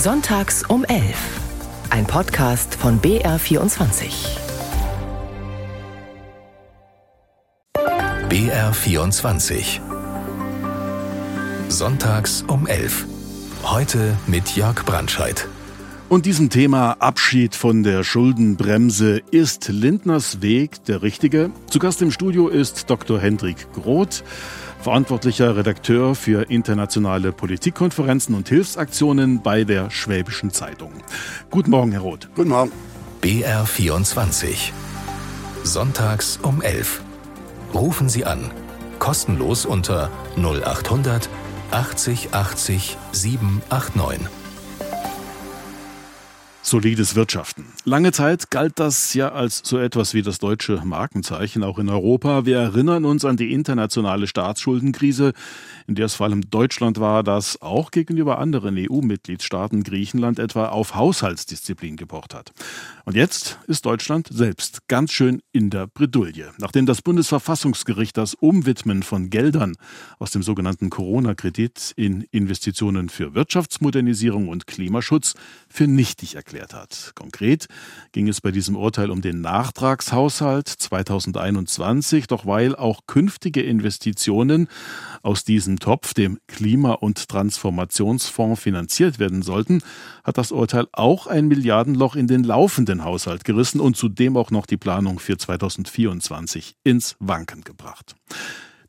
Sonntags um 11. Ein Podcast von BR24. BR24. Sonntags um 11. Heute mit Jörg Brandscheid. Und diesem Thema Abschied von der Schuldenbremse ist Lindners Weg der richtige. Zu Gast im Studio ist Dr. Hendrik Groth verantwortlicher Redakteur für internationale Politikkonferenzen und Hilfsaktionen bei der Schwäbischen Zeitung. Guten Morgen, Herr Roth. Guten Morgen. BR24. Sonntags um 11. Rufen Sie an. Kostenlos unter 0800 80 80 789. Solides Wirtschaften. Lange Zeit galt das ja als so etwas wie das deutsche Markenzeichen, auch in Europa. Wir erinnern uns an die internationale Staatsschuldenkrise, in der es vor allem Deutschland war, das auch gegenüber anderen EU-Mitgliedstaaten, Griechenland etwa, auf Haushaltsdisziplin gepocht hat. Und jetzt ist Deutschland selbst ganz schön in der Bredouille. Nachdem das Bundesverfassungsgericht das Umwidmen von Geldern aus dem sogenannten Corona-Kredit in Investitionen für Wirtschaftsmodernisierung und Klimaschutz für nichtig erklärt hat. Konkret ging es bei diesem Urteil um den Nachtragshaushalt 2021, doch weil auch künftige Investitionen aus diesem Topf, dem Klima- und Transformationsfonds, finanziert werden sollten, hat das Urteil auch ein Milliardenloch in den laufenden Haushalt gerissen und zudem auch noch die Planung für 2024 ins Wanken gebracht.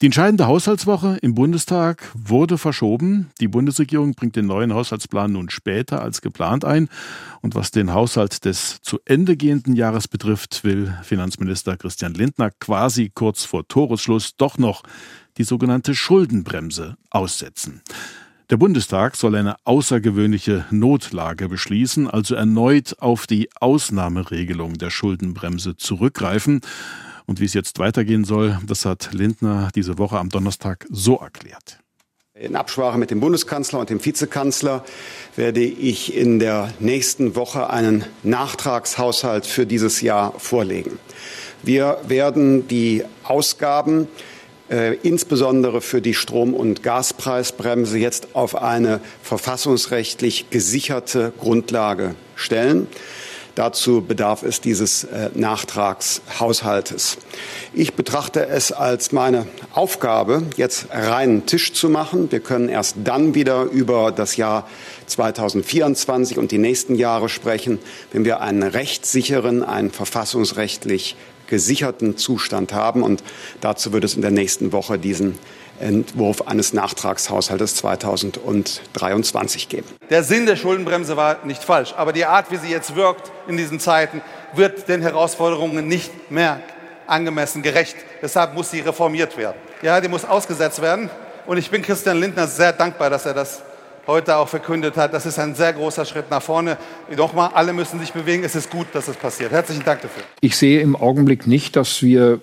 Die entscheidende Haushaltswoche im Bundestag wurde verschoben. Die Bundesregierung bringt den neuen Haushaltsplan nun später als geplant ein. Und was den Haushalt des zu Ende gehenden Jahres betrifft, will Finanzminister Christian Lindner quasi kurz vor Toresschluss doch noch die sogenannte Schuldenbremse aussetzen. Der Bundestag soll eine außergewöhnliche Notlage beschließen, also erneut auf die Ausnahmeregelung der Schuldenbremse zurückgreifen. Und wie es jetzt weitergehen soll, das hat Lindner diese Woche am Donnerstag so erklärt. In Absprache mit dem Bundeskanzler und dem Vizekanzler werde ich in der nächsten Woche einen Nachtragshaushalt für dieses Jahr vorlegen. Wir werden die Ausgaben äh, insbesondere für die Strom- und Gaspreisbremse jetzt auf eine verfassungsrechtlich gesicherte Grundlage stellen. Dazu bedarf es dieses äh, Nachtragshaushaltes. Ich betrachte es als meine Aufgabe, jetzt reinen Tisch zu machen. Wir können erst dann wieder über das Jahr 2024 und die nächsten Jahre sprechen, wenn wir einen rechtssicheren, einen verfassungsrechtlich gesicherten Zustand haben. Und dazu wird es in der nächsten Woche diesen Entwurf eines Nachtragshaushaltes 2023 geben. Der Sinn der Schuldenbremse war nicht falsch, aber die Art, wie sie jetzt wirkt in diesen Zeiten, wird den Herausforderungen nicht mehr angemessen gerecht. Deshalb muss sie reformiert werden. Ja, die muss ausgesetzt werden. Und ich bin Christian Lindner sehr dankbar, dass er das heute auch verkündet hat. Das ist ein sehr großer Schritt nach vorne. Nochmal, alle müssen sich bewegen. Es ist gut, dass es passiert. Herzlichen Dank dafür. Ich sehe im Augenblick nicht, dass wir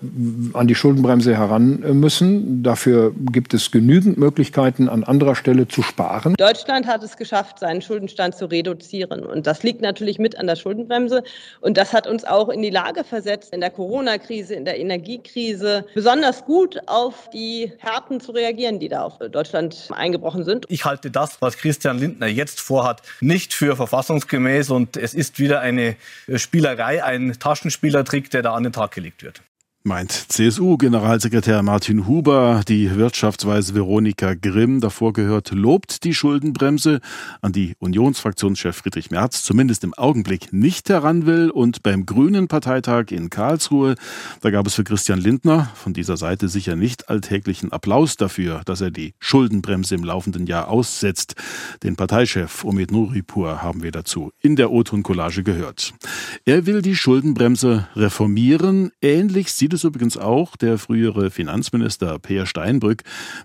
an die Schuldenbremse heran müssen. Dafür gibt es genügend Möglichkeiten, an anderer Stelle zu sparen. Deutschland hat es geschafft, seinen Schuldenstand zu reduzieren. Und das liegt natürlich mit an der Schuldenbremse. Und das hat uns auch in die Lage versetzt, in der Corona-Krise, in der Energiekrise besonders gut auf die Härten zu reagieren, die da auf Deutschland eingebrochen sind. Ich halte das, was Christian Lindner jetzt vorhat, nicht für verfassungsgemäß. Und es ist wieder eine Spielerei, ein Taschenspielertrick, der da an den Tag gelegt wird meint CSU-Generalsekretär Martin Huber. Die Wirtschaftsweise Veronika Grimm, davor gehört, lobt die Schuldenbremse, an die Unionsfraktionschef Friedrich Merz zumindest im Augenblick nicht heran will. Und beim Grünen Parteitag in Karlsruhe, da gab es für Christian Lindner von dieser Seite sicher nicht alltäglichen Applaus dafür, dass er die Schuldenbremse im laufenden Jahr aussetzt. Den Parteichef Omid Nuripur haben wir dazu in der O-Ton-Collage gehört. Er will die Schuldenbremse reformieren. Ähnlich sieht übrigens auch der frühere Finanzminister Peer Steinbrück.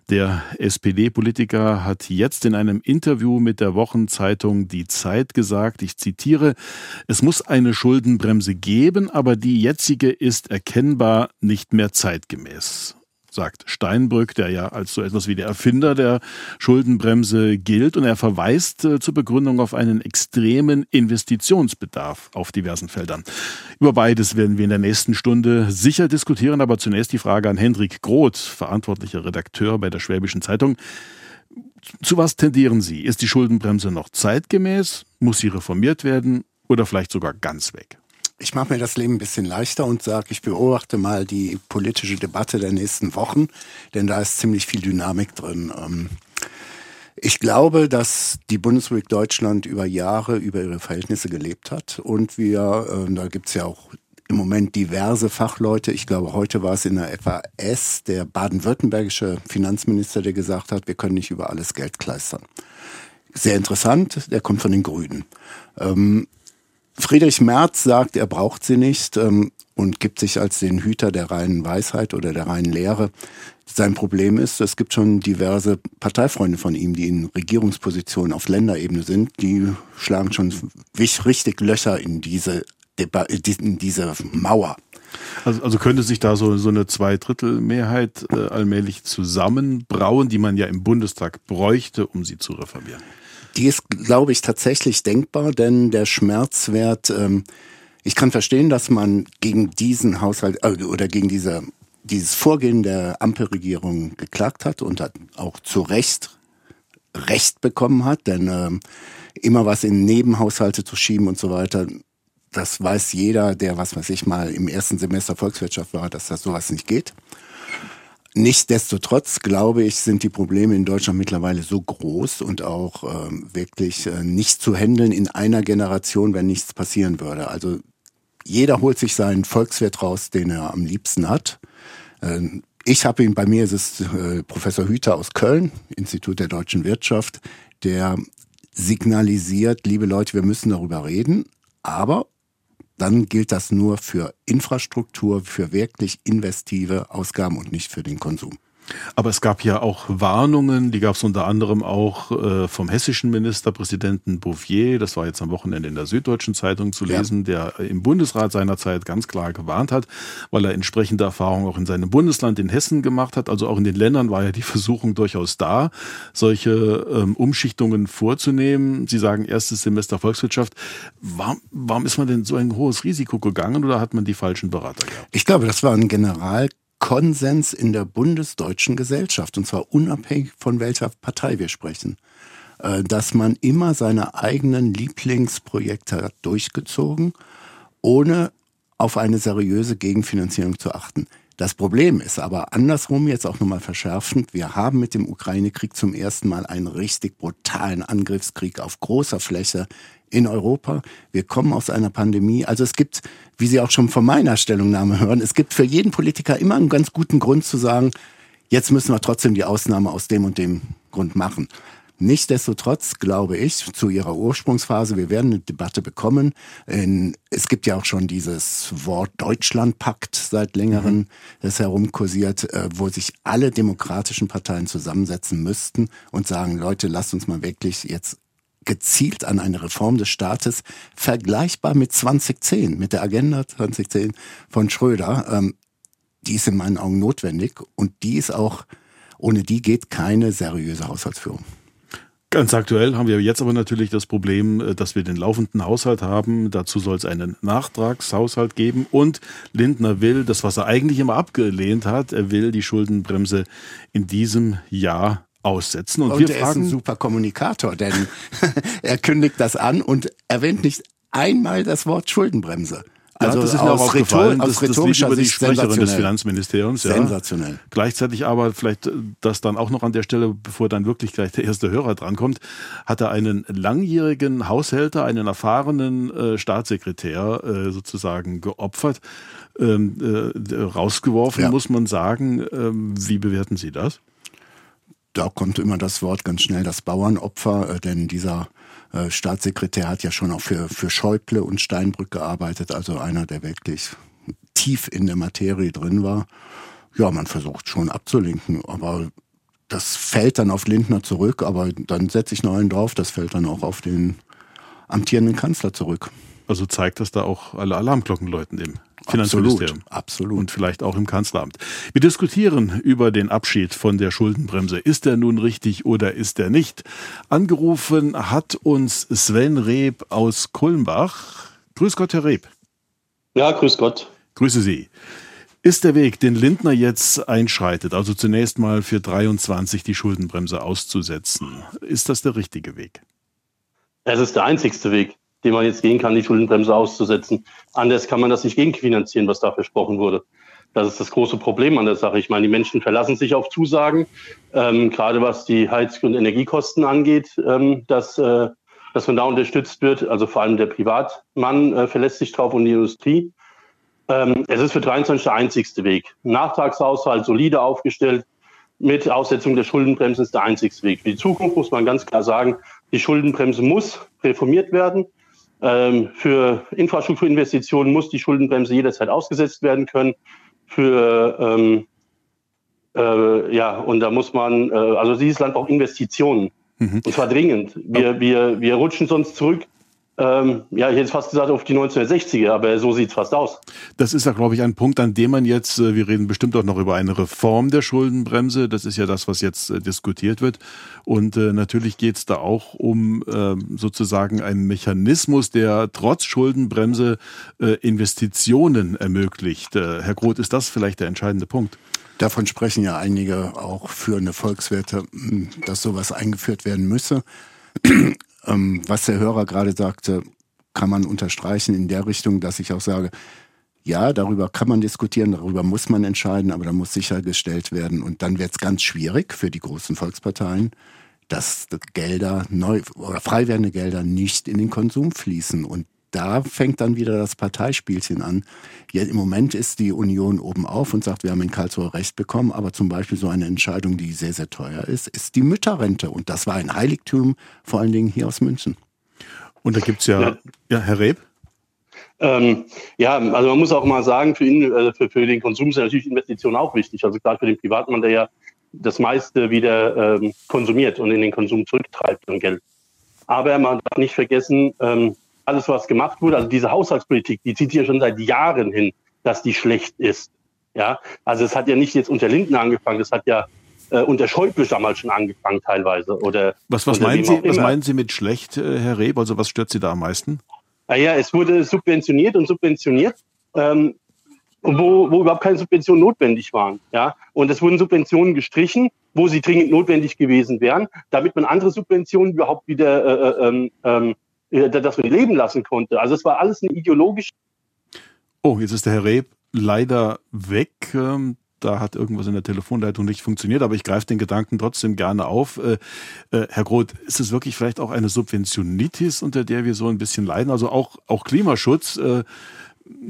Der SPD-Politiker hat jetzt in einem Interview mit der Wochenzeitung Die Zeit gesagt, ich zitiere, es muss eine Schuldenbremse geben, aber die jetzige ist erkennbar nicht mehr zeitgemäß sagt Steinbrück, der ja als so etwas wie der Erfinder der Schuldenbremse gilt. Und er verweist äh, zur Begründung auf einen extremen Investitionsbedarf auf diversen Feldern. Über beides werden wir in der nächsten Stunde sicher diskutieren, aber zunächst die Frage an Hendrik Groth, verantwortlicher Redakteur bei der Schwäbischen Zeitung. Zu was tendieren Sie? Ist die Schuldenbremse noch zeitgemäß? Muss sie reformiert werden oder vielleicht sogar ganz weg? Ich mache mir das Leben ein bisschen leichter und sage, ich beobachte mal die politische Debatte der nächsten Wochen, denn da ist ziemlich viel Dynamik drin. Ähm, ich glaube, dass die Bundesrepublik Deutschland über Jahre über ihre Verhältnisse gelebt hat und wir, äh, da gibt's ja auch im Moment diverse Fachleute. Ich glaube, heute war es in der FAS der baden-württembergische Finanzminister, der gesagt hat, wir können nicht über alles Geld kleistern. Sehr interessant, der kommt von den Grünen. Ähm, Friedrich Merz sagt, er braucht sie nicht ähm, und gibt sich als den Hüter der reinen Weisheit oder der reinen Lehre. Sein Problem ist, es gibt schon diverse Parteifreunde von ihm, die in Regierungspositionen auf Länderebene sind, die schlagen schon richtig Löcher in diese in diese Mauer. Also, also könnte sich da so, so eine Zweidrittelmehrheit äh, allmählich zusammenbrauen, die man ja im Bundestag bräuchte, um sie zu reformieren? Die ist, glaube ich, tatsächlich denkbar, denn der Schmerzwert, ähm, ich kann verstehen, dass man gegen diesen Haushalt äh, oder gegen diese, dieses Vorgehen der Ampelregierung geklagt hat und hat auch zu Recht Recht bekommen hat, denn ähm, immer was in Nebenhaushalte zu schieben und so weiter, das weiß jeder, der, was weiß ich mal, im ersten Semester Volkswirtschaft war, dass das sowas nicht geht. Nichtsdestotrotz, glaube ich, sind die Probleme in Deutschland mittlerweile so groß und auch ähm, wirklich äh, nicht zu handeln in einer Generation, wenn nichts passieren würde. Also jeder holt sich seinen Volkswirt raus, den er am liebsten hat. Ähm, ich habe ihn, bei mir ist es äh, Professor Hüter aus Köln, Institut der deutschen Wirtschaft, der signalisiert, liebe Leute, wir müssen darüber reden, aber dann gilt das nur für Infrastruktur, für wirklich investive Ausgaben und nicht für den Konsum. Aber es gab ja auch Warnungen, die gab es unter anderem auch äh, vom hessischen Ministerpräsidenten Bouffier, das war jetzt am Wochenende in der Süddeutschen Zeitung zu lesen, ja. der im Bundesrat seinerzeit ganz klar gewarnt hat, weil er entsprechende Erfahrungen auch in seinem Bundesland in Hessen gemacht hat. Also auch in den Ländern war ja die Versuchung durchaus da, solche ähm, Umschichtungen vorzunehmen. Sie sagen erstes Semester Volkswirtschaft. Warum, warum ist man denn so ein hohes Risiko gegangen oder hat man die falschen Berater gehabt? Ich glaube, das war ein General Konsens in der bundesdeutschen Gesellschaft, und zwar unabhängig von welcher Partei wir sprechen, äh, dass man immer seine eigenen Lieblingsprojekte hat durchgezogen, ohne auf eine seriöse Gegenfinanzierung zu achten. Das Problem ist aber andersrum jetzt auch nochmal verschärfend. Wir haben mit dem Ukraine-Krieg zum ersten Mal einen richtig brutalen Angriffskrieg auf großer Fläche in Europa. Wir kommen aus einer Pandemie. Also es gibt, wie Sie auch schon von meiner Stellungnahme hören, es gibt für jeden Politiker immer einen ganz guten Grund zu sagen, jetzt müssen wir trotzdem die Ausnahme aus dem und dem Grund machen. Nichtsdestotrotz glaube ich zu ihrer Ursprungsphase, wir werden eine Debatte bekommen. Es gibt ja auch schon dieses Wort Deutschlandpakt seit längerem, mhm. das herumkursiert, äh, wo sich alle demokratischen Parteien zusammensetzen müssten und sagen, Leute, lasst uns mal wirklich jetzt gezielt an eine Reform des Staates, vergleichbar mit 2010, mit der Agenda 2010 von Schröder. Ähm, die ist in meinen Augen notwendig und die ist auch, ohne die geht keine seriöse Haushaltsführung. Ganz aktuell haben wir jetzt aber natürlich das Problem, äh, dass wir den laufenden Haushalt haben. Dazu soll es einen Nachtragshaushalt geben. Und Lindner will, das was er eigentlich immer abgelehnt hat, er will die Schuldenbremse in diesem Jahr aussetzen. Und, und wir er fragen, ist ein super Kommunikator, denn er kündigt das an und erwähnt nicht einmal das Wort Schuldenbremse. Also ja, das ist mir auch aufgefallen, aus das, das liegt über die Sprecherin des Finanzministeriums. Ja. Sensationell. Gleichzeitig aber, vielleicht äh, das dann auch noch an der Stelle, bevor dann wirklich gleich der erste Hörer drankommt, hat er einen langjährigen Haushälter, einen erfahrenen äh, Staatssekretär äh, sozusagen geopfert, ähm, äh, rausgeworfen, ja. muss man sagen. Ähm, wie bewerten Sie das? Da kommt immer das Wort ganz schnell das Bauernopfer, äh, denn dieser äh, Staatssekretär hat ja schon auch für, für Schäuble und Steinbrück gearbeitet, also einer, der wirklich tief in der Materie drin war. Ja, man versucht schon abzulenken, aber das fällt dann auf Lindner zurück, aber dann setze ich noch einen drauf, das fällt dann auch auf den amtierenden Kanzler zurück. Also zeigt das da auch alle Alarmglocken läuten im Finanzministerium. Absolut, absolut. Und vielleicht auch im Kanzleramt. Wir diskutieren über den Abschied von der Schuldenbremse. Ist er nun richtig oder ist er nicht? Angerufen hat uns Sven Reb aus Kulmbach. Grüß Gott, Herr Reb. Ja, grüß Gott. Grüße Sie. Ist der Weg, den Lindner jetzt einschreitet, also zunächst mal für 23 die Schuldenbremse auszusetzen, ist das der richtige Weg? Es ist der einzigste Weg, den man jetzt gehen kann, die Schuldenbremse auszusetzen. Anders kann man das nicht gegenfinanzieren, was da versprochen wurde. Das ist das große Problem an der Sache. Ich meine, die Menschen verlassen sich auf Zusagen, ähm, gerade was die Heiz- und Energiekosten angeht, ähm, dass, äh, dass man da unterstützt wird. Also vor allem der Privatmann äh, verlässt sich drauf und die Industrie. Ähm, es ist für 23 der einzigste Weg. Nachtragshaushalt solide aufgestellt mit Aussetzung der Schuldenbremse ist der einzigste Weg. Für die Zukunft muss man ganz klar sagen, die Schuldenbremse muss reformiert werden. Ähm, für Infrastrukturinvestitionen muss die Schuldenbremse jederzeit ausgesetzt werden können. Für ähm, äh, ja, und da muss man, äh, also dieses Land braucht Investitionen. Mhm. Und zwar dringend. Wir, wir, wir rutschen sonst zurück ähm, ja, ich hätte fast gesagt auf die 1960er, aber so sieht es fast aus. Das ist ja, glaube ich, ein Punkt, an dem man jetzt, äh, wir reden bestimmt auch noch über eine Reform der Schuldenbremse, das ist ja das, was jetzt äh, diskutiert wird. Und äh, natürlich geht es da auch um äh, sozusagen einen Mechanismus, der trotz Schuldenbremse äh, Investitionen ermöglicht. Äh, Herr Groth, ist das vielleicht der entscheidende Punkt? Davon sprechen ja einige auch für eine Volkswerte, dass sowas eingeführt werden müsse. Ähm, was der Hörer gerade sagte, kann man unterstreichen in der Richtung, dass ich auch sage, ja, darüber kann man diskutieren, darüber muss man entscheiden, aber da muss sichergestellt werden. Und dann wird es ganz schwierig für die großen Volksparteien, dass Gelder neu oder frei werdende Gelder nicht in den Konsum fließen. Und da fängt dann wieder das Parteispielchen an. Ja, Im Moment ist die Union oben auf und sagt, wir haben in Karlsruhe Recht bekommen, aber zum Beispiel so eine Entscheidung, die sehr, sehr teuer ist, ist die Mütterrente. Und das war ein Heiligtum, vor allen Dingen hier aus München. Und da gibt es ja, ja, ja, Herr Reb? Ähm, ja, also man muss auch mal sagen, für, ihn, äh, für, für, den Konsum sind natürlich Investitionen auch wichtig. Also gerade für den Privatmann, der ja das meiste wieder ähm, konsumiert und in den Konsum zurücktreibt an Geld. Aber man darf nicht vergessen, ähm, alles, was gemacht wurde, also diese Haushaltspolitik, die zieht ja schon seit Jahren hin, dass die schlecht ist. Ja, also es hat ja nicht jetzt unter Lindner angefangen, das hat ja äh, unter Schäuble damals schon angefangen teilweise. Oder was, was, meinen Sie, was meinen Sie mit schlecht, äh, Herr Reb? Also was stört Sie da am meisten? Naja, es wurde subventioniert und subventioniert, ähm, wo, wo überhaupt keine Subventionen notwendig waren. Ja? Und es wurden Subventionen gestrichen, wo sie dringend notwendig gewesen wären, damit man andere Subventionen überhaupt wieder äh, äh ähm, ähm äh, dass man leben lassen konnte. Also es war alles eine ideologische. Oh, jetzt ist der Herr Reb leider weg. Ähm, da hat irgendwas in der Telefonleitung nicht funktioniert, aber ich greife den Gedanken trotzdem gerne auf. Äh, äh, Herr Groth, ist es wirklich vielleicht auch eine Subventionitis, unter der wir so ein bisschen leiden? Also auch, auch Klimaschutz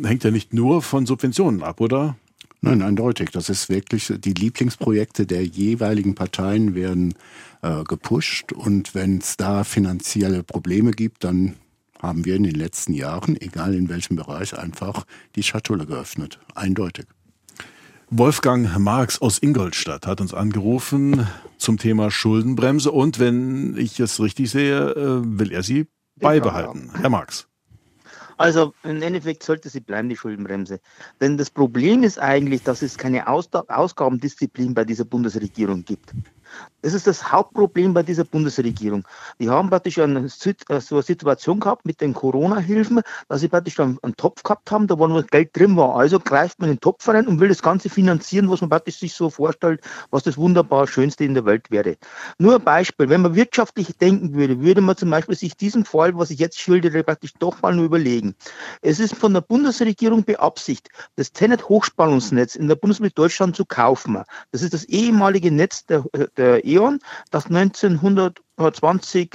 hängt ja nicht nur von Subventionen ab, oder? Nein, eindeutig. Das ist wirklich, die Lieblingsprojekte der jeweiligen Parteien werden äh, gepusht. Und wenn es da finanzielle Probleme gibt, dann haben wir in den letzten Jahren, egal in welchem Bereich, einfach die Schatulle geöffnet. Eindeutig. Wolfgang Marx aus Ingolstadt hat uns angerufen zum Thema Schuldenbremse und wenn ich es richtig sehe, äh, will er sie beibehalten. Herr Marx. Also im Endeffekt sollte sie bleiben, die Schuldenbremse. Denn das Problem ist eigentlich, dass es keine Ausgabendisziplin bei dieser Bundesregierung gibt. Das ist das Hauptproblem bei dieser Bundesregierung. Die haben praktisch eine, äh, so eine Situation gehabt mit den Corona-Hilfen, dass sie praktisch einen, einen, Topf gehabt haben, da wo noch Geld drin war. Also greift man in den Topf rein und will das Ganze finanzieren, was man praktisch sich so vorstellt, was das wunderbar Schönste in der Welt wäre. Nur ein Beispiel, wenn man wirtschaftlich denken würde, würde man zum Beispiel sich diesen Fall, was ich jetzt schildere, praktisch doch mal nur überlegen. Es ist von der Bundesregierung beabsichtigt, das Tenet-Hochspannungsnetz in der Bundesrepublik Deutschland zu kaufen. Das ist das ehemalige Netz der, der der E.ON, das 1920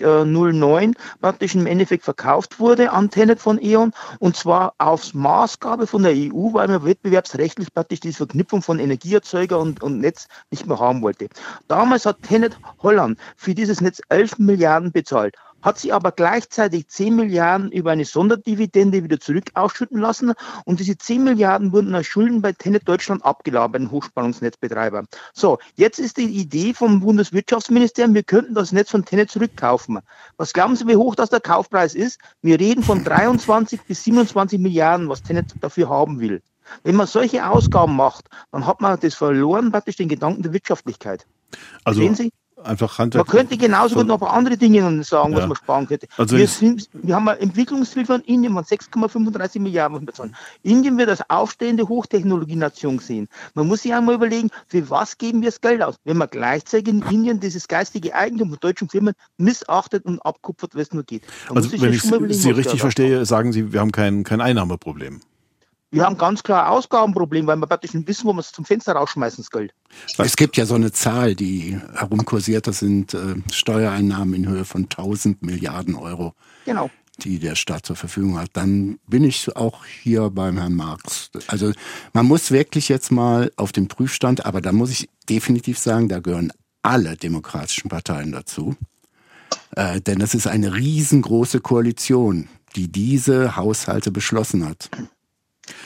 praktisch im Endeffekt verkauft wurde, Antenne von E.ON, und zwar aufs Maßgabe von der EU, weil man wettbewerbsrechtlich praktisch diese Verknüpfung von Energieerzeuger und, und Netz nicht mehr haben wollte. Damals hat Tenet Holland für dieses Netz 11 Milliarden bezahlt hat sie aber gleichzeitig 10 Milliarden über eine Sonderdividende wieder zurück ausschütten lassen und diese 10 Milliarden wurden als Schulden bei Tenet Deutschland abgeladen, bei den Hochspannungsnetzbetreibern. So, jetzt ist die Idee vom Bundeswirtschaftsministerium, wir könnten das Netz von Tenet zurückkaufen. Was glauben Sie, wie hoch das der Kaufpreis ist? Wir reden von 23 bis 27 Milliarden, was Tenet dafür haben will. Wenn man solche Ausgaben macht, dann hat man das verloren, praktisch den Gedanken der Wirtschaftlichkeit. Also, einfach Handwerk. Man könnte genauso gut noch ein paar andere Dinge sagen, Ja. was man sparen könnte. Also wir, sind, wir haben eine Entwicklungshilfe an Indien von 6,35 Milliarden muss man bezahlen. Indien wird als aufstehende Hochtechnologienation gesehen. Man muss sich einmal überlegen, für was geben wir das Geld aus, wenn man gleichzeitig in Indien dieses geistige Eigentum von deutschen Firmen missachtet und abkupfert, was nur geht. Man Also wenn ich Sie richtig verstehe, sagen Sie, wir haben kein, kein Einnahmeproblem. Wir haben ganz klar ein Ausgabenproblem, weil wir praktisch nicht wissen, wo wir es zum Fenster rausschmeißen, das Geld. Es gibt ja so eine Zahl, die herumkursiert, das sind äh, Steuereinnahmen in Höhe von 1000 Milliarden Euro, Genau. die der Staat zur Verfügung hat. Dann bin ich auch hier beim Herrn Marx. Also man muss wirklich jetzt mal auf den Prüfstand, aber da muss ich definitiv sagen, da gehören alle demokratischen Parteien dazu. Äh, denn das ist eine riesengroße Koalition, die diese Haushalte beschlossen hat.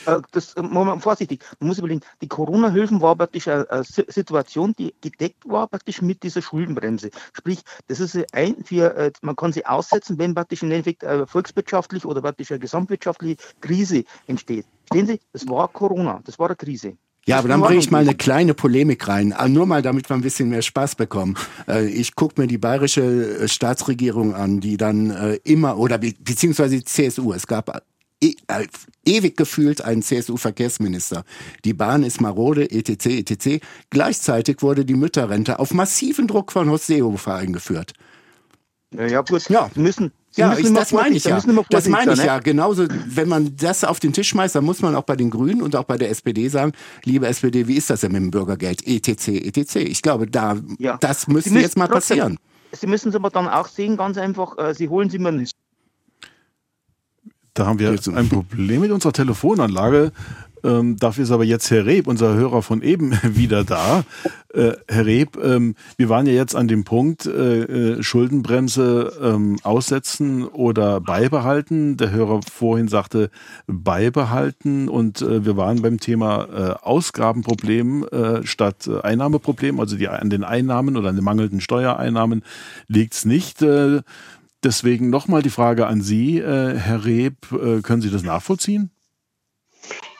Äh, Das, äh, Moment, vorsichtig, man muss überlegen, die Corona-Hilfen war praktisch eine, eine Si- Situation, die gedeckt war praktisch mit dieser Schuldenbremse. Sprich, das ist ein für, äh, man kann sie aussetzen, wenn praktisch im Endeffekt eine volkswirtschaftliche oder praktisch eine gesamtwirtschaftliche Krise entsteht. Verstehen Sie? Das war Corona, das war eine Krise. Ja, aber dann bringe ich mal eine kleine Polemik rein. Ah, Nur mal, damit wir ein bisschen mehr Spaß bekommen. Äh, Ich gucke mir die bayerische äh, Staatsregierung an, die dann äh, immer, oder be beziehungsweise die CSU, es gab e äh, ewig gefühlt einen CSU-Verkehrsminister. Die Bahn ist marode, etc., etc. Gleichzeitig wurde die Mütterrente auf massiven Druck von Horst Seehofer eingeführt. Ja, gut, Ja. Müssen, Sie Ja, ich, das meine ich ja. Das meine ich ja. ne? Genauso, wenn man das auf den Tisch schmeißt, dann muss man auch bei den Grünen und auch bei der SPD sagen, liebe SPD, wie ist das denn mit dem Bürgergeld? etc., etc. Ich glaube, da, Ja. das müsste müssen jetzt mal trotzdem- passieren. Sie müssen es aber dann auch sehen, ganz einfach, äh, Sie holen sie mir nicht. Da haben wir ein Problem mit unserer Telefonanlage. Ähm, dafür ist aber jetzt Herr Reb, unser Hörer von eben, wieder da. Äh, Herr Reb, ähm, wir waren ja jetzt an dem Punkt, äh, äh, Schuldenbremse ähm, aussetzen oder beibehalten. Der Hörer vorhin sagte beibehalten und äh, wir waren beim Thema äh, Ausgabenproblem äh, statt Einnahmeproblem. Also die, an den Einnahmen oder an den mangelnden Steuereinnahmen liegt's nicht. Deswegen nochmal die Frage an Sie, äh, Herr Reb, äh, können Sie das nachvollziehen?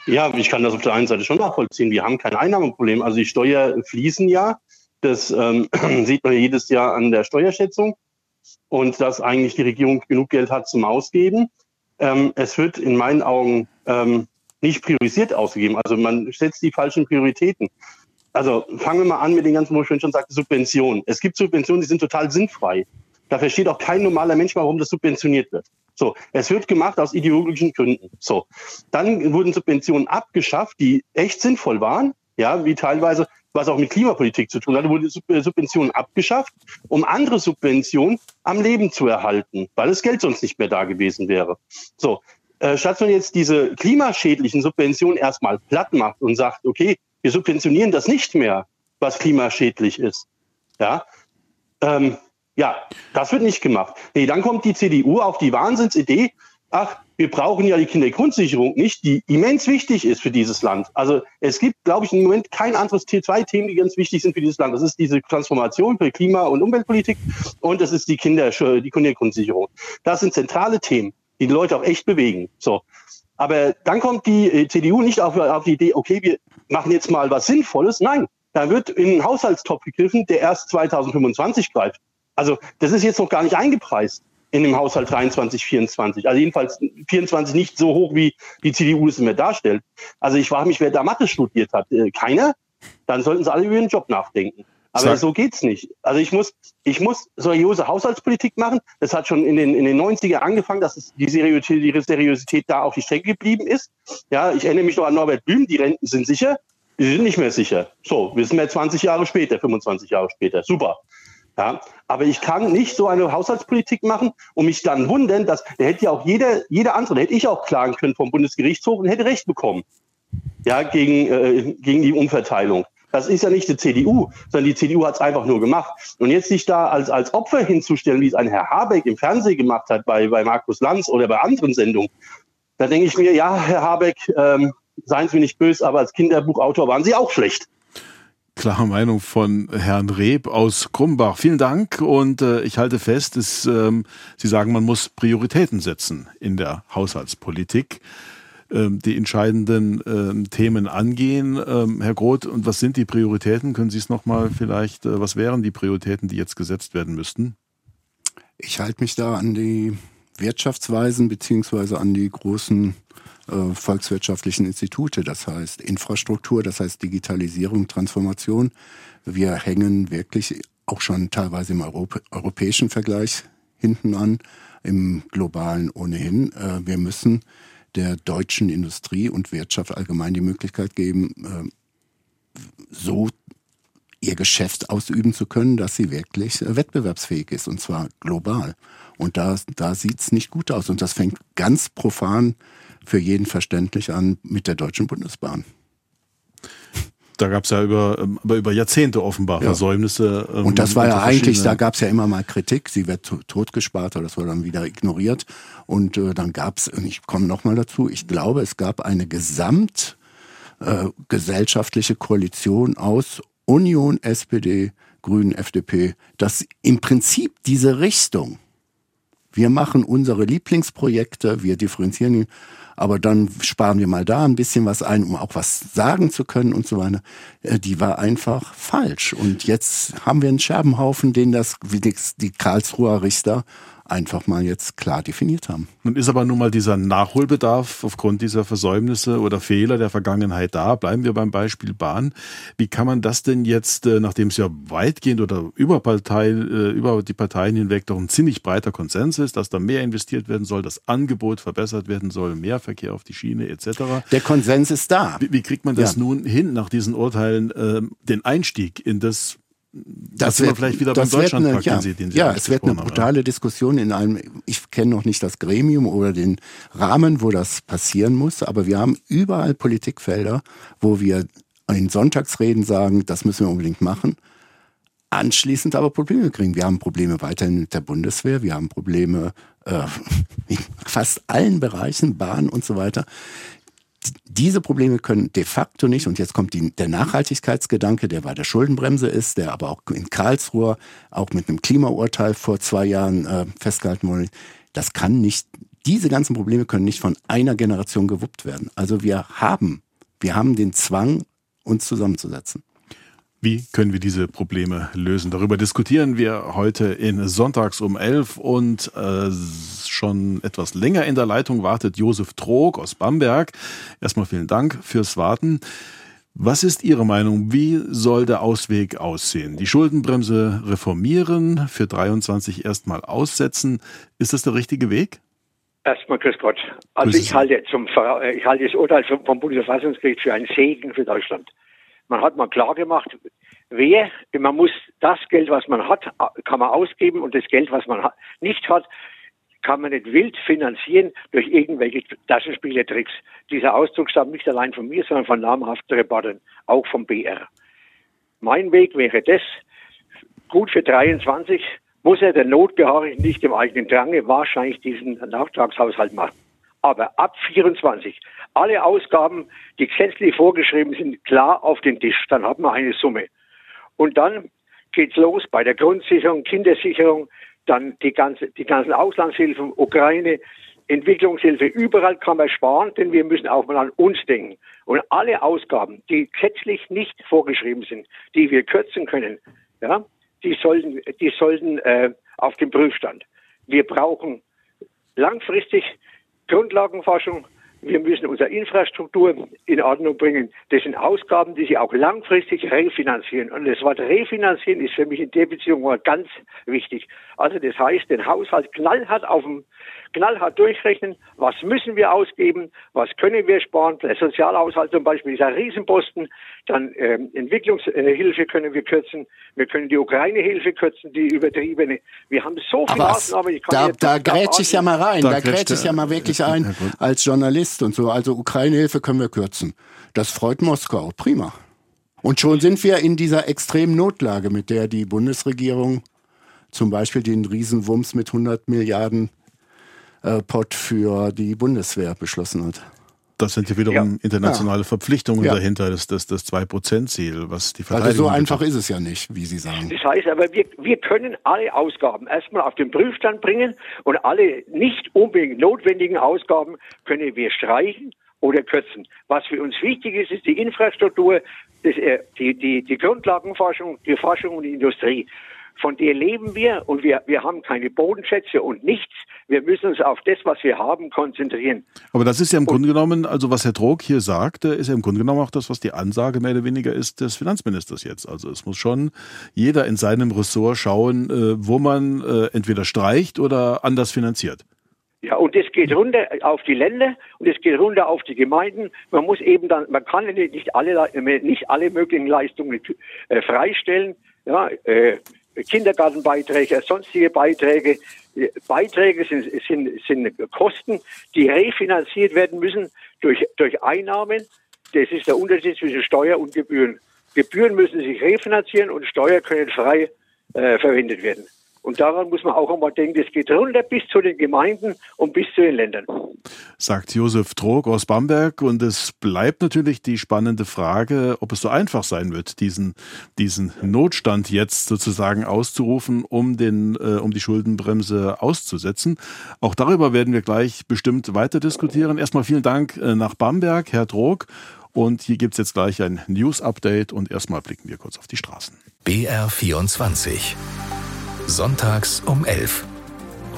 Ja, ich kann das auf der einen Seite schon nachvollziehen. Wir haben kein Einnahmeproblem. Also die Steuern fließen ja. Das ähm, sieht man jedes Jahr an der Steuerschätzung. Und dass eigentlich die Regierung genug Geld hat zum Ausgeben. Ähm, es wird in meinen Augen ähm, nicht priorisiert ausgegeben. Also man setzt die falschen Prioritäten. Also fangen wir mal an mit den ganzen, wo ich schon sagte, Subventionen. Es gibt Subventionen, die sind total sinnfrei. Da versteht auch kein normaler Mensch, warum das subventioniert wird. So, es wird gemacht aus ideologischen Gründen. So, dann wurden Subventionen abgeschafft, die echt sinnvoll waren, ja, wie teilweise, was auch mit Klimapolitik zu tun hatte, wurde Sub- äh, Subventionen abgeschafft, um andere Subventionen am Leben zu erhalten, weil das Geld sonst nicht mehr da gewesen wäre. So, äh, statt man jetzt diese klimaschädlichen Subventionen erstmal platt macht und sagt, okay, wir subventionieren das nicht mehr, was klimaschädlich ist, ja, ähm, ja, das wird nicht gemacht. Nee, dann kommt die CDU auf die Wahnsinnsidee, ach, wir brauchen ja die Kindergrundsicherung nicht, die immens wichtig ist für dieses Land. Also es gibt, glaube ich, im Moment kein anderes zwei Themen, die ganz wichtig sind für dieses Land. Das ist diese Transformation für Klima- und Umweltpolitik und das ist die Kinder, die Kindergrundsicherung. Das sind zentrale Themen, die die Leute auch echt bewegen. So. Aber dann kommt die äh, CDU nicht auf, auf die Idee, okay, wir machen jetzt mal was Sinnvolles. Nein, da wird in einen Haushaltstopf gegriffen, der erst 2025 greift. Also das ist jetzt noch gar nicht eingepreist in dem Haushalt 23, 24. Also jedenfalls 24 nicht so hoch, wie die CDU es mir darstellt. Also ich frage mich, wer da Mathe studiert hat. Äh, Keiner? Dann sollten sie alle über ihren Job nachdenken. Aber Sag- so geht's nicht. Also ich muss, ich muss seriöse Haushaltspolitik machen. Das hat schon in den, in den 90er angefangen, dass es die Seriosität, die Seriosität da auf die Strecke geblieben ist. Ja, ich erinnere mich noch an Norbert Blüm, die Renten sind sicher. Die sind nicht mehr sicher. So, wir sind mehr 20 Jahre später, 25 Jahre später. Super. Ja, aber ich kann nicht so eine Haushaltspolitik machen und mich dann wundern, dass da hätte ja auch jeder, jeder andere, hätte ich auch klagen können vom Bundesgerichtshof und hätte Recht bekommen. Ja, gegen, äh, gegen die Umverteilung. Das ist ja nicht die CDU, sondern die CDU hat es einfach nur gemacht. Und jetzt sich da als, als Opfer hinzustellen, wie es ein Herr Habeck im Fernsehen gemacht hat, bei, bei Markus Lanz oder bei anderen Sendungen, da denke ich mir, ja, Herr Habeck, ähm, seien Sie mir nicht böse, aber als Kinderbuchautor waren Sie auch schlecht. Klare Meinung von Herrn Reb aus Krumbach. Vielen Dank und äh, ich halte fest, dass, ähm, Sie sagen, man muss Prioritäten setzen in der Haushaltspolitik. ähm, die entscheidenden ähm, Themen angehen. Ähm, Herr Groth, und was sind die Prioritäten? Können Sie es nochmal vielleicht, äh, was wären die Prioritäten, die jetzt gesetzt werden müssten? Ich halte mich da an die Wirtschaftsweisen beziehungsweise an die großen äh, volkswirtschaftlichen Institute, das heißt Infrastruktur, das heißt Digitalisierung, Transformation. Wir hängen wirklich auch schon teilweise im Europä europäischen Vergleich hinten an, im globalen ohnehin. Äh, wir müssen der deutschen Industrie und Wirtschaft allgemein die Möglichkeit geben, äh, so ihr Geschäft ausüben zu können, dass sie wirklich äh, wettbewerbsfähig ist und zwar global. Und da, da sieht's nicht gut aus. Und das fängt ganz profan für jeden verständlich an mit der Deutschen Bundesbahn. Da gab es ja über, ähm, aber über Jahrzehnte offenbar ja. Versäumnisse. Ähm, und das war ja eigentlich, da gab es ja immer mal Kritik, sie wird totgespart oder das wurde dann wieder ignoriert. Und äh, dann gab es, ich komme nochmal dazu, ich glaube, es gab eine gesamtgesellschaftliche äh, Koalition aus Union, SPD, Grünen, FDP, dass im Prinzip diese Richtung, wir machen unsere Lieblingsprojekte, wir differenzieren aber dann sparen wir mal da ein bisschen was ein, um auch was sagen zu können und so weiter. Äh, die war einfach falsch. Und jetzt haben wir einen Scherbenhaufen, den das, wie die Karlsruher Richter einfach mal jetzt klar definiert haben. Nun ist aber nun mal dieser Nachholbedarf aufgrund dieser Versäumnisse oder Fehler der Vergangenheit da. Bleiben wir beim Beispiel Bahn. Wie kann man das denn jetzt, äh, nachdem es ja weitgehend oder über, Partei, äh, über die Parteien hinweg doch ein ziemlich breiter Konsens ist, dass da mehr investiert werden soll, das Angebot verbessert werden soll, mehr Verkehr auf die Schiene etc. Der Konsens ist da. Wie, wie kriegt man das ja. nun hin, nach diesen Urteilen, äh, den Einstieg in das das, wird vielleicht wieder beim Deutschlandpakt, ja, den Sie, Ja, es wird eine brutale haben. Diskussion in einem, ich kenne noch nicht das Gremium oder den Rahmen, wo das passieren muss, aber wir haben überall Politikfelder, wo wir in Sonntagsreden sagen, das müssen wir unbedingt machen. Anschließend aber Probleme kriegen. Wir haben Probleme weiterhin mit der Bundeswehr, wir haben Probleme äh, in fast allen Bereichen, Bahn und so weiter diese Probleme können de facto nicht, und jetzt kommt die, der Nachhaltigkeitsgedanke, der bei der Schuldenbremse ist, der aber auch in Karlsruhe auch mit einem Klimaurteil vor zwei Jahren äh, festgehalten wurde, das kann nicht, diese ganzen Probleme können nicht von einer Generation gewuppt werden. Also wir haben, wir haben den Zwang, uns zusammenzusetzen. Wie können wir diese Probleme lösen? Darüber diskutieren wir heute in Sonntags um 11 und äh, schon etwas länger in der Leitung wartet Josef Trog aus Bamberg. Erstmal vielen Dank fürs Warten. Was ist Ihre Meinung? Wie soll der Ausweg aussehen? Die Schuldenbremse reformieren, für 23 erstmal aussetzen. Ist das der richtige Weg? Erstmal grüß Gott. Also ich halte, zum, ich halte das Urteil vom Bundesverfassungsgericht für einen Segen für Deutschland. Man hat mal klar gemacht, wer, man muss das Geld, was man hat, kann man ausgeben und das Geld, was man nicht hat, kann man nicht wild finanzieren durch irgendwelche Taschenspielertricks. Dieser Ausdruck stammt nicht allein von mir, sondern von namhaften Reportern, auch vom BR. Mein Weg wäre das, gut für 23 muss er der Notbeharrlichen nicht im eigenen Drange wahrscheinlich diesen Nachtragshaushalt machen. Aber ab 24 alle Ausgaben, die gesetzlich vorgeschrieben sind, klar auf den Tisch. Dann hat man eine Summe. Und dann geht's los bei der Grundsicherung, Kindersicherung, dann die, ganze, die ganzen Auslandshilfen, Ukraine, Entwicklungshilfe. Überall kann man sparen, denn wir müssen auch mal an uns denken. Und alle Ausgaben, die gesetzlich nicht vorgeschrieben sind, die wir kürzen können, ja, die sollten, die sollten äh, auf dem Prüfstand. Wir brauchen langfristig Grundlagenforschung, wir müssen unsere Infrastruktur in Ordnung bringen. Das sind Ausgaben, die sich auch langfristig refinanzieren. Und das Wort refinanzieren ist für mich in der Beziehung mal ganz wichtig. Also das heißt, den Haushalt knallhart auf dem knallhart durchrechnen, was müssen wir ausgeben, was können wir sparen. Der Sozialhaushalt zum Beispiel ist ein Riesenposten. Dann ähm, Entwicklungshilfe können wir kürzen. Wir können die Ukraine-Hilfe kürzen, die übertriebene. Wir haben so viele Maßnahmen. da da grätsch ich ja mal rein. Da, da grätsch ich ja mal wirklich ein als Journalist und so. Also Ukraine-Hilfe können wir kürzen. Das freut Moskau. Prima. Und schon sind wir in dieser extremen Notlage, mit der die Bundesregierung zum Beispiel den Riesenwumms mit 100 Milliarden äh, Pot für die Bundeswehr beschlossen hat. Das sind ja wiederum ja. internationale Verpflichtungen ja. dahinter, das, das, das 2%-Ziel, was die Verteidigung Also so einfach betrifft. ist es ja nicht, wie Sie sagen. Das heißt aber, wir, wir können alle Ausgaben erstmal auf den Prüfstand bringen und alle nicht unbedingt notwendigen Ausgaben können wir streichen oder kürzen. Was für uns wichtig ist, ist die Infrastruktur, das, äh, die, die, die Grundlagenforschung, die Forschung und die Industrie. Von der leben wir und wir, wir haben keine Bodenschätze und nichts. Wir müssen uns auf das, was wir haben, konzentrieren. Aber das ist ja im und, Grunde genommen, also was Herr Trog hier sagte, ist ja im Grunde genommen auch das, was die Ansage mehr oder weniger ist des Finanzministers jetzt. Also es muss schon jeder in seinem Ressort schauen, äh, wo man äh, entweder streicht oder anders finanziert. Ja, und es geht runter auf die Länder und es geht runter auf die Gemeinden. Man muss eben dann, man kann nicht alle, nicht alle möglichen Leistungen äh, freistellen. Ja, äh, Kindergartenbeiträge, sonstige Beiträge. Beiträge sind, sind, sind Kosten, die refinanziert werden müssen durch, durch Einnahmen. Das ist der Unterschied zwischen Steuer und Gebühren. Gebühren müssen sich refinanzieren und Steuer können frei äh, verwendet werden. Und daran muss man auch einmal denken, es geht runter bis zu den Gemeinden und bis zu den Ländern. Sagt Josef Trog aus Bamberg. Und es bleibt natürlich die spannende Frage, ob es so einfach sein wird, diesen, diesen Notstand jetzt sozusagen auszurufen, um, den, äh, um die Schuldenbremse auszusetzen. Auch darüber werden wir gleich bestimmt weiter diskutieren. Erstmal vielen Dank äh, nach Bamberg, Herr Trog. Und hier gibt es jetzt gleich ein News-Update und erstmal blicken wir kurz auf die Straßen. BR 24 Sonntags um 11.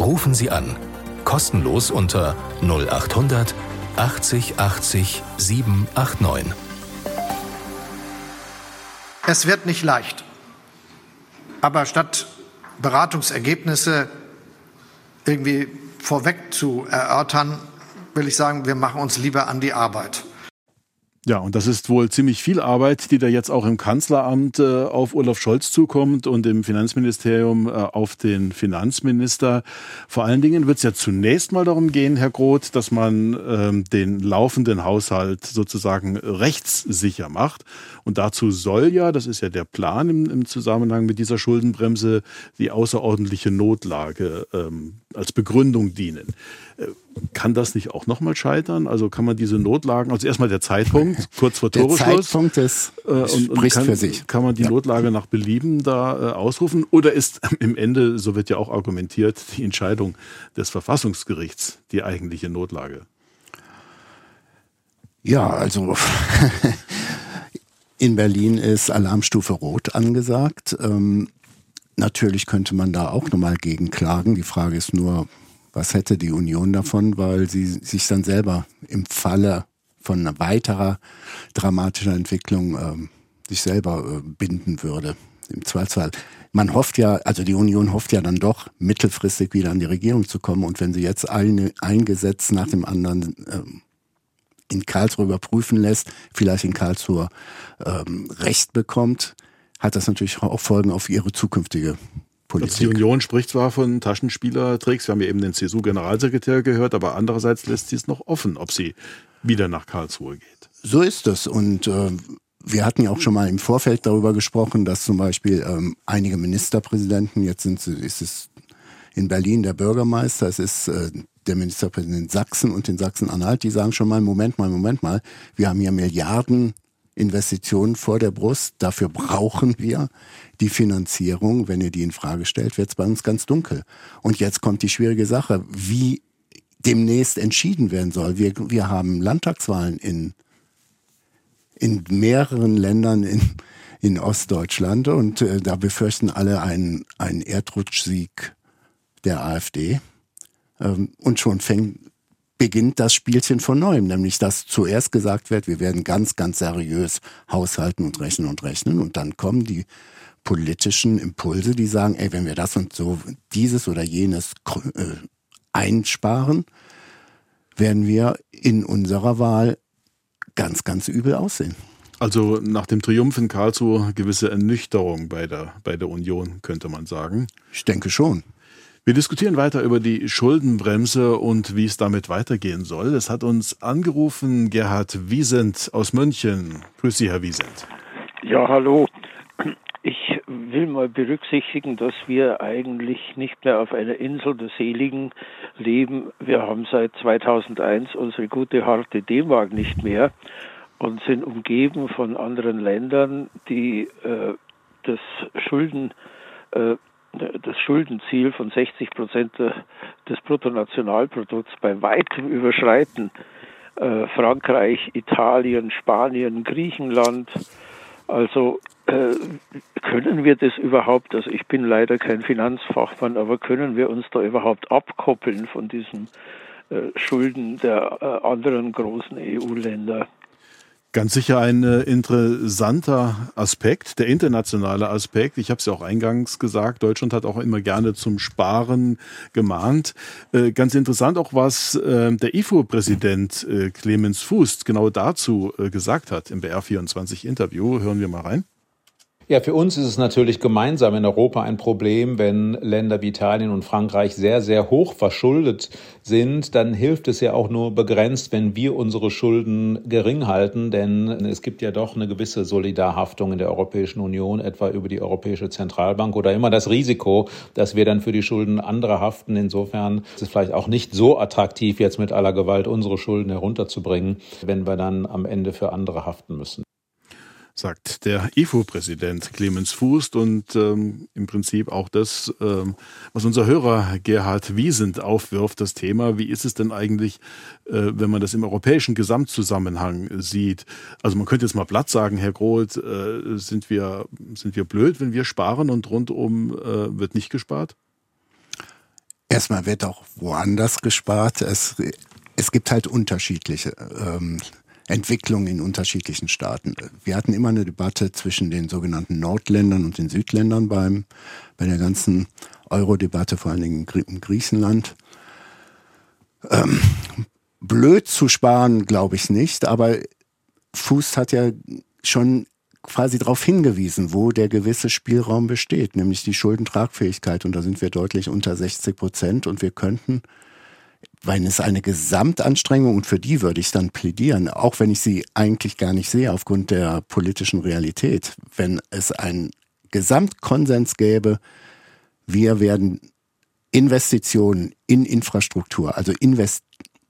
Rufen Sie an. Kostenlos unter 0800 80 80 789. Es wird nicht leicht. Aber statt Beratungsergebnisse irgendwie vorweg zu erörtern, will ich sagen, wir machen uns lieber an die Arbeit. Ja, und das ist wohl ziemlich viel Arbeit, die da jetzt auch im Kanzleramt äh, auf Olaf Scholz zukommt und im Finanzministerium äh, auf den Finanzminister. Vor allen Dingen wird es ja zunächst mal darum gehen, Herr Groth, dass man ähm, den laufenden Haushalt sozusagen rechtssicher macht. Und dazu soll ja, das ist ja der Plan im, im Zusammenhang mit dieser Schuldenbremse, die außerordentliche Notlage ähm, als Begründung dienen. Äh, kann das nicht auch nochmal scheitern? Also kann man diese Notlagen, also erstmal der Zeitpunkt, kurz vor Toreschluss. Der Zeitpunkt ist, äh, und, und kann, für sich. Kann man die ja. Notlage nach Belieben da äh, ausrufen? Oder ist im Ende, so wird ja auch argumentiert, die Entscheidung des Verfassungsgerichts die eigentliche Notlage? Ja, also in Berlin ist Alarmstufe Rot angesagt. Ähm, natürlich könnte man da auch nochmal gegenklagen. Die Frage ist nur, was hätte die Union davon, weil sie sich dann selber im Falle von weiterer dramatischer Entwicklung ähm, sich selber äh, binden würde. Im Zweifelsfall. Man hofft ja, also die Union hofft ja dann doch, mittelfristig wieder an die Regierung zu kommen. Und wenn sie jetzt eine, ein Gesetz nach dem anderen ähm, in Karlsruhe überprüfen lässt, vielleicht in Karlsruhe ähm, Recht bekommt, hat das natürlich auch Folgen auf ihre zukünftige Politik. Also die Union spricht zwar von Taschenspielertricks, wir haben ja eben den CSU-Generalsekretär gehört, aber andererseits lässt sie es noch offen, ob sie wieder nach Karlsruhe geht. So ist es. Und äh, wir hatten ja auch schon mal im Vorfeld darüber gesprochen, dass zum Beispiel ähm, einige Ministerpräsidenten, jetzt sind sie, ist es in Berlin der Bürgermeister, es ist äh, der Ministerpräsident Sachsen und in Sachsen-Anhalt, die sagen schon mal, Moment mal, Moment mal, wir haben hier Milliarden Investitionen vor der Brust. Dafür brauchen wir die Finanzierung. Wenn ihr die in Frage stellt, wird es bei uns ganz dunkel. Und jetzt kommt die schwierige Sache, wie demnächst entschieden werden soll. Wir, wir haben Landtagswahlen in, in mehreren Ländern in, in Ostdeutschland und äh, da befürchten alle einen, einen Erdrutschsieg der AfD. Ähm, und schon fängt, beginnt das Spielchen von neuem, nämlich dass zuerst gesagt wird, wir werden ganz, ganz seriös haushalten und rechnen und rechnen und dann kommen die politischen Impulse, die sagen, ey, wenn wir das und so dieses oder jenes äh, einsparen, werden wir in unserer Wahl ganz, ganz übel aussehen. Also nach dem Triumph in Karlsruhe gewisse Ernüchterung bei der, bei der Union, könnte man sagen. Ich denke schon. Wir diskutieren weiter über die Schuldenbremse und wie es damit weitergehen soll. Es hat uns angerufen Gerhard Wiesent aus München. Grüß Sie, Herr Wiesent. Ja, hallo. Ich will mal berücksichtigen, dass wir eigentlich nicht mehr auf einer Insel der Seligen leben. Wir haben seit 2001 unsere gute harte D-Mark nicht mehr und sind umgeben von anderen Ländern, die äh, das Schulden äh, das Schuldenziel von 60 Prozent des Bruttonationalprodukts bei weitem überschreiten. äh, Frankreich, Italien, Spanien, Griechenland. Also äh, können wir das überhaupt, also ich bin leider kein Finanzfachmann, aber können wir uns da überhaupt abkoppeln von diesen äh, Schulden der äh, anderen großen EU-Länder? Ganz sicher ein äh, interessanter Aspekt, der internationale Aspekt. Ich habe es ja auch eingangs gesagt, Deutschland hat auch immer gerne zum Sparen gemahnt. Äh, ganz interessant auch, was äh, der IFO-Präsident Clemens Fuß genau dazu gesagt hat im BR24-Interview. Hören wir mal rein. Ja, für uns ist es natürlich gemeinsam in Europa ein Problem, wenn Länder wie Italien und Frankreich sehr, sehr hoch verschuldet sind. Dann hilft es ja auch nur begrenzt, wenn wir unsere Schulden gering halten, denn es gibt ja doch eine gewisse Solidarhaftung in der Europäischen Union, etwa über die Europäische Zentralbank oder immer das Risiko, dass wir dann für die Schulden anderer haften. Insofern ist es vielleicht auch nicht so attraktiv, jetzt mit aller Gewalt unsere Schulden herunterzubringen, wenn wir dann am Ende für andere haften müssen sagt der IFO-Präsident Clemens Fußt und ähm, im Prinzip auch das, ähm, was unser Hörer Gerhard Wiesent aufwirft, das Thema, wie ist es denn eigentlich, äh, wenn man das im europäischen Gesamtzusammenhang sieht? Also man könnte jetzt mal platt sagen, Herr Groth, äh, sind, wir, sind wir blöd, wenn wir sparen und rundum äh, wird nicht gespart? Erstmal wird auch woanders gespart. Es, es gibt halt unterschiedliche ähm, Entwicklung in unterschiedlichen Staaten. Wir hatten immer eine Debatte zwischen den sogenannten Nordländern und den Südländern beim, bei der ganzen Euro-Debatte, vor allen Dingen in Griechenland. Ähm, blöd zu sparen, glaube ich nicht, aber Fuß hat ja schon quasi darauf hingewiesen, wo der gewisse Spielraum besteht, nämlich die Schuldentragfähigkeit. Und da sind wir deutlich unter 60 Prozent und wir könnten weil es eine Gesamtanstrengung und für die würde ich dann plädieren, auch wenn ich sie eigentlich gar nicht sehe aufgrund der politischen Realität, wenn es einen Gesamtkonsens gäbe, wir werden Investitionen in Infrastruktur, also invest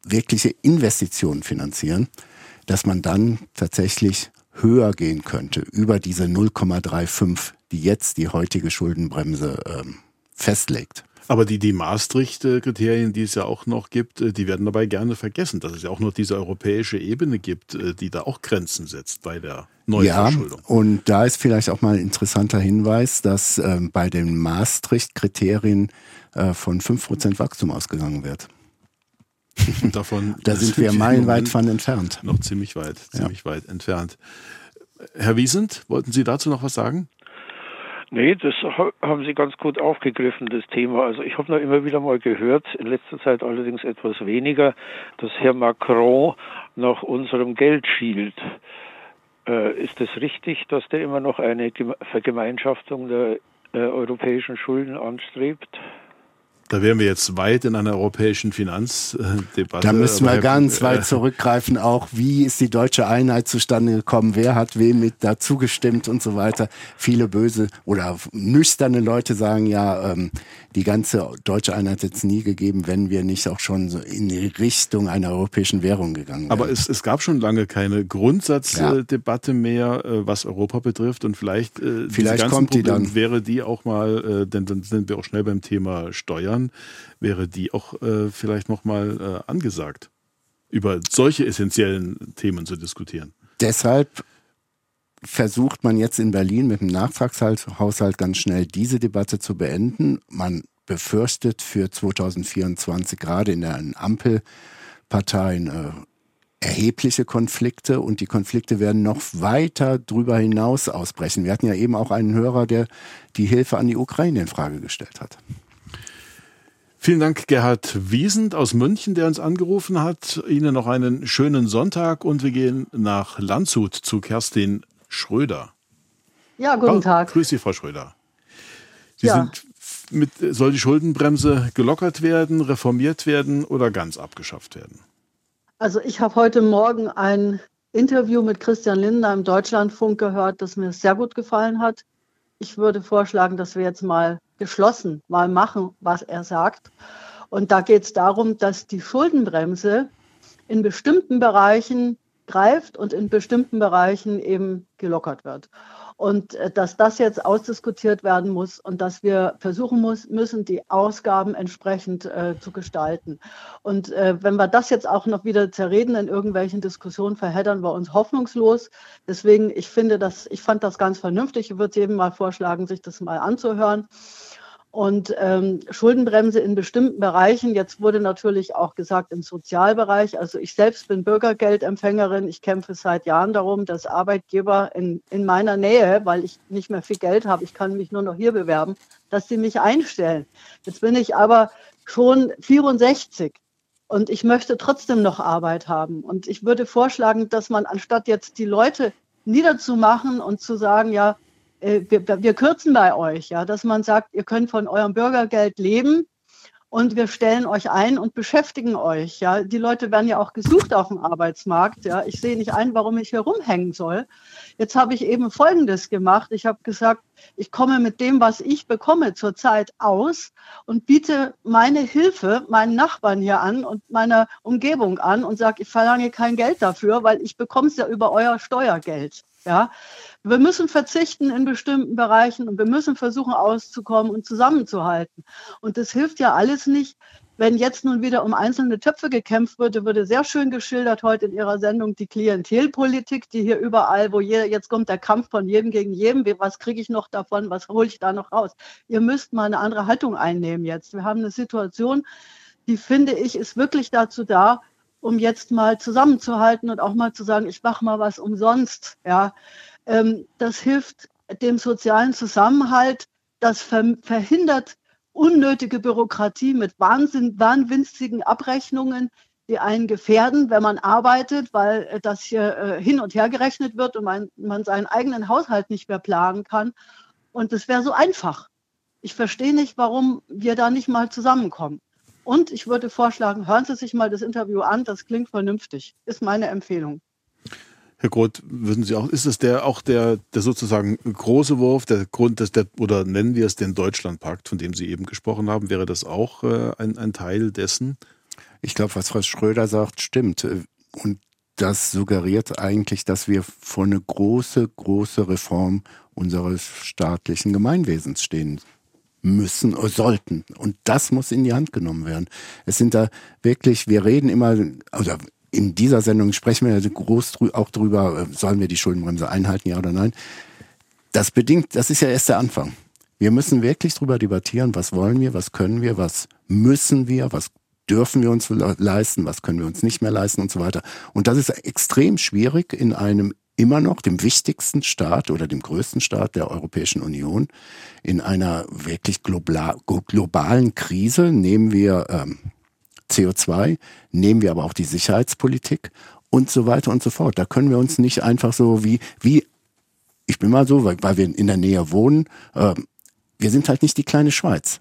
wirkliche Investitionen finanzieren, dass man dann tatsächlich höher gehen könnte über diese 0,35, die jetzt die heutige Schuldenbremse ähm, festlegt. Aber die, die Maastricht-Kriterien, die es ja auch noch gibt, äh, die werden dabei gerne vergessen, dass es ja auch noch diese europäische Ebene gibt, äh, die da auch Grenzen setzt bei der Neuverschuldung. Ja, und da ist vielleicht auch mal ein interessanter Hinweis, dass äh, bei den Maastricht-Kriterien äh, von 5% Wachstum ausgegangen wird. Davon da sind wir meilenweit von entfernt. Noch ziemlich weit, ziemlich ja. weit entfernt. Herr Wiesent, wollten Sie dazu noch was sagen? Nee, das haben Sie ganz gut aufgegriffen, das Thema. Also ich habe noch immer wieder mal gehört, in letzter Zeit allerdings etwas weniger, dass Herr Macron nach unserem Geld schielt. Äh, ist es das richtig, dass der immer noch eine Vergemeinschaftung der äh, europäischen Schulden anstrebt? Da wären wir jetzt weit in einer europäischen Finanzdebatte. Da müssen wir ganz weit äh, zurückgreifen, auch wie ist die deutsche Einheit zustande gekommen, wer hat wem mit dazu gestimmt und so weiter. Viele böse oder nüchterne Leute sagen ja, ähm, die ganze deutsche Einheit hätte es nie gegeben, wenn wir nicht auch schon so in die Richtung einer europäischen Währung gegangen wären. Aber es, es gab schon lange keine Grundsatzdebatte ja. mehr, äh, was Europa betrifft und vielleicht, äh, vielleicht kommt die dann. wäre die auch mal, denn dann sind wir auch schnell beim Thema Steuern Jahren wäre die auch äh, vielleicht nochmal äh, angesagt, über solche essentiellen Themen zu diskutieren. Deshalb versucht man jetzt in Berlin mit dem Nachtragshaushalt ganz schnell diese Debatte zu beenden. Man befürchtet für 2024 gerade in den Ampelparteien äh, erhebliche Konflikte und die Konflikte werden noch weiter darüber hinaus ausbrechen. Wir hatten ja eben auch einen Hörer, der die Hilfe an die Ukraine in Frage gestellt hat. Vielen Dank, Gerhard Wiesend aus München, der uns angerufen hat. Ihnen noch einen schönen Sonntag und wir gehen nach Landshut zu Kerstin Schröder. Ja, guten Tag. Grüß Sie, Frau Schröder. Sie ja. sind mit, soll die Schuldenbremse gelockert werden, reformiert werden oder ganz abgeschafft werden? Also ich habe heute Morgen ein Interview mit Christian Lindner im Deutschlandfunk gehört, das mir sehr gut gefallen hat. Ich würde vorschlagen, dass wir jetzt mal geschlossen mal machen, was er sagt. Und da geht es darum, dass die Schuldenbremse in bestimmten Bereichen greift und in bestimmten Bereichen eben gelockert wird. Und äh, dass das jetzt ausdiskutiert werden muss und dass wir versuchen muss, müssen, die Ausgaben entsprechend äh, zu gestalten. Und äh, wenn wir das jetzt auch noch wieder zerreden in irgendwelchen Diskussionen, verheddern wir uns hoffnungslos. Deswegen, ich finde das, ich fand das ganz vernünftig. Ich würde jedem mal vorschlagen, sich das mal anzuhören. Und ähm, Schuldenbremse in bestimmten Bereichen. Jetzt wurde natürlich auch gesagt im Sozialbereich. Also ich selbst bin Bürgergeldempfängerin. Ich kämpfe seit Jahren darum, dass Arbeitgeber in, in meiner Nähe, weil ich nicht mehr viel Geld habe, ich kann mich nur noch hier bewerben, dass sie mich einstellen. Jetzt bin ich aber schon 64 und ich möchte trotzdem noch Arbeit haben. Und ich würde vorschlagen, dass man anstatt jetzt die Leute niederzumachen und zu sagen, ja, wir, wir kürzen bei euch, ja, dass man sagt, ihr könnt von eurem Bürgergeld leben und wir stellen euch ein und beschäftigen euch. Ja, die Leute werden ja auch gesucht auf dem Arbeitsmarkt. Ja, ich sehe nicht ein, warum ich hier rumhängen soll. Jetzt habe ich eben Folgendes gemacht. Ich habe gesagt, ich komme mit dem, was ich bekomme zurzeit aus und biete meine Hilfe meinen Nachbarn hier an und meiner Umgebung an und sage, ich verlange kein Geld dafür, weil ich bekomme es ja über euer Steuergeld. Ja, wir müssen verzichten in bestimmten Bereichen und wir müssen versuchen auszukommen und zusammenzuhalten. Und das hilft ja alles nicht, wenn jetzt nun wieder um einzelne Töpfe gekämpft würde, wurde sehr schön geschildert heute in Ihrer Sendung die Klientelpolitik, die hier überall, wo jeder, jetzt kommt der Kampf von jedem gegen jedem, was kriege ich noch davon, was hole ich da noch raus? Ihr müsst mal eine andere Haltung einnehmen jetzt. Wir haben eine Situation, die finde ich, ist wirklich dazu da, um jetzt mal zusammenzuhalten und auch mal zu sagen, ich mache mal was umsonst. Ja, das hilft dem sozialen Zusammenhalt. Das verhindert unnötige Bürokratie mit Wahnsinn, wahnwinzigen Abrechnungen, die einen gefährden, wenn man arbeitet, weil das hier äh, hin und her gerechnet wird und man, man seinen eigenen Haushalt nicht mehr planen kann. Und es wäre so einfach. Ich verstehe nicht, warum wir da nicht mal zusammenkommen. Und ich würde vorschlagen, hören Sie sich mal das Interview an, das klingt vernünftig, ist meine Empfehlung. Herr Groth, würden Sie auch, ist es der auch der, der sozusagen große Wurf, der Grund, dass der, oder nennen wir es den Deutschlandpakt, von dem Sie eben gesprochen haben, wäre das auch äh, ein, ein Teil dessen? Ich glaube, was Frau Schröder sagt, stimmt. Und das suggeriert eigentlich, dass wir vor eine große, große Reform unseres staatlichen Gemeinwesens stehen müssen oder sollten. Und das muss in die Hand genommen werden. Es sind da wirklich, wir reden immer, oder in dieser Sendung sprechen wir groß auch drüber, äh, sollen wir die Schuldenbremse einhalten, ja oder nein. Das bedingt, das ist ja erst der Anfang. Wir müssen wirklich drüber debattieren, was wollen wir, was können wir, was müssen wir, was dürfen wir uns leisten, was können wir uns nicht mehr leisten und so weiter. Und das ist extrem schwierig in einem immer noch dem wichtigsten Staat oder dem größten Staat der Europäischen Union in einer wirklich globalen Krise. Nehmen wir ähm, CO2, nehmen wir aber auch die Sicherheitspolitik und so weiter und so fort. Da können wir uns nicht einfach so wie, wie ich bin mal so, weil, weil wir in der Nähe wohnen, äh, wir sind halt nicht die kleine Schweiz,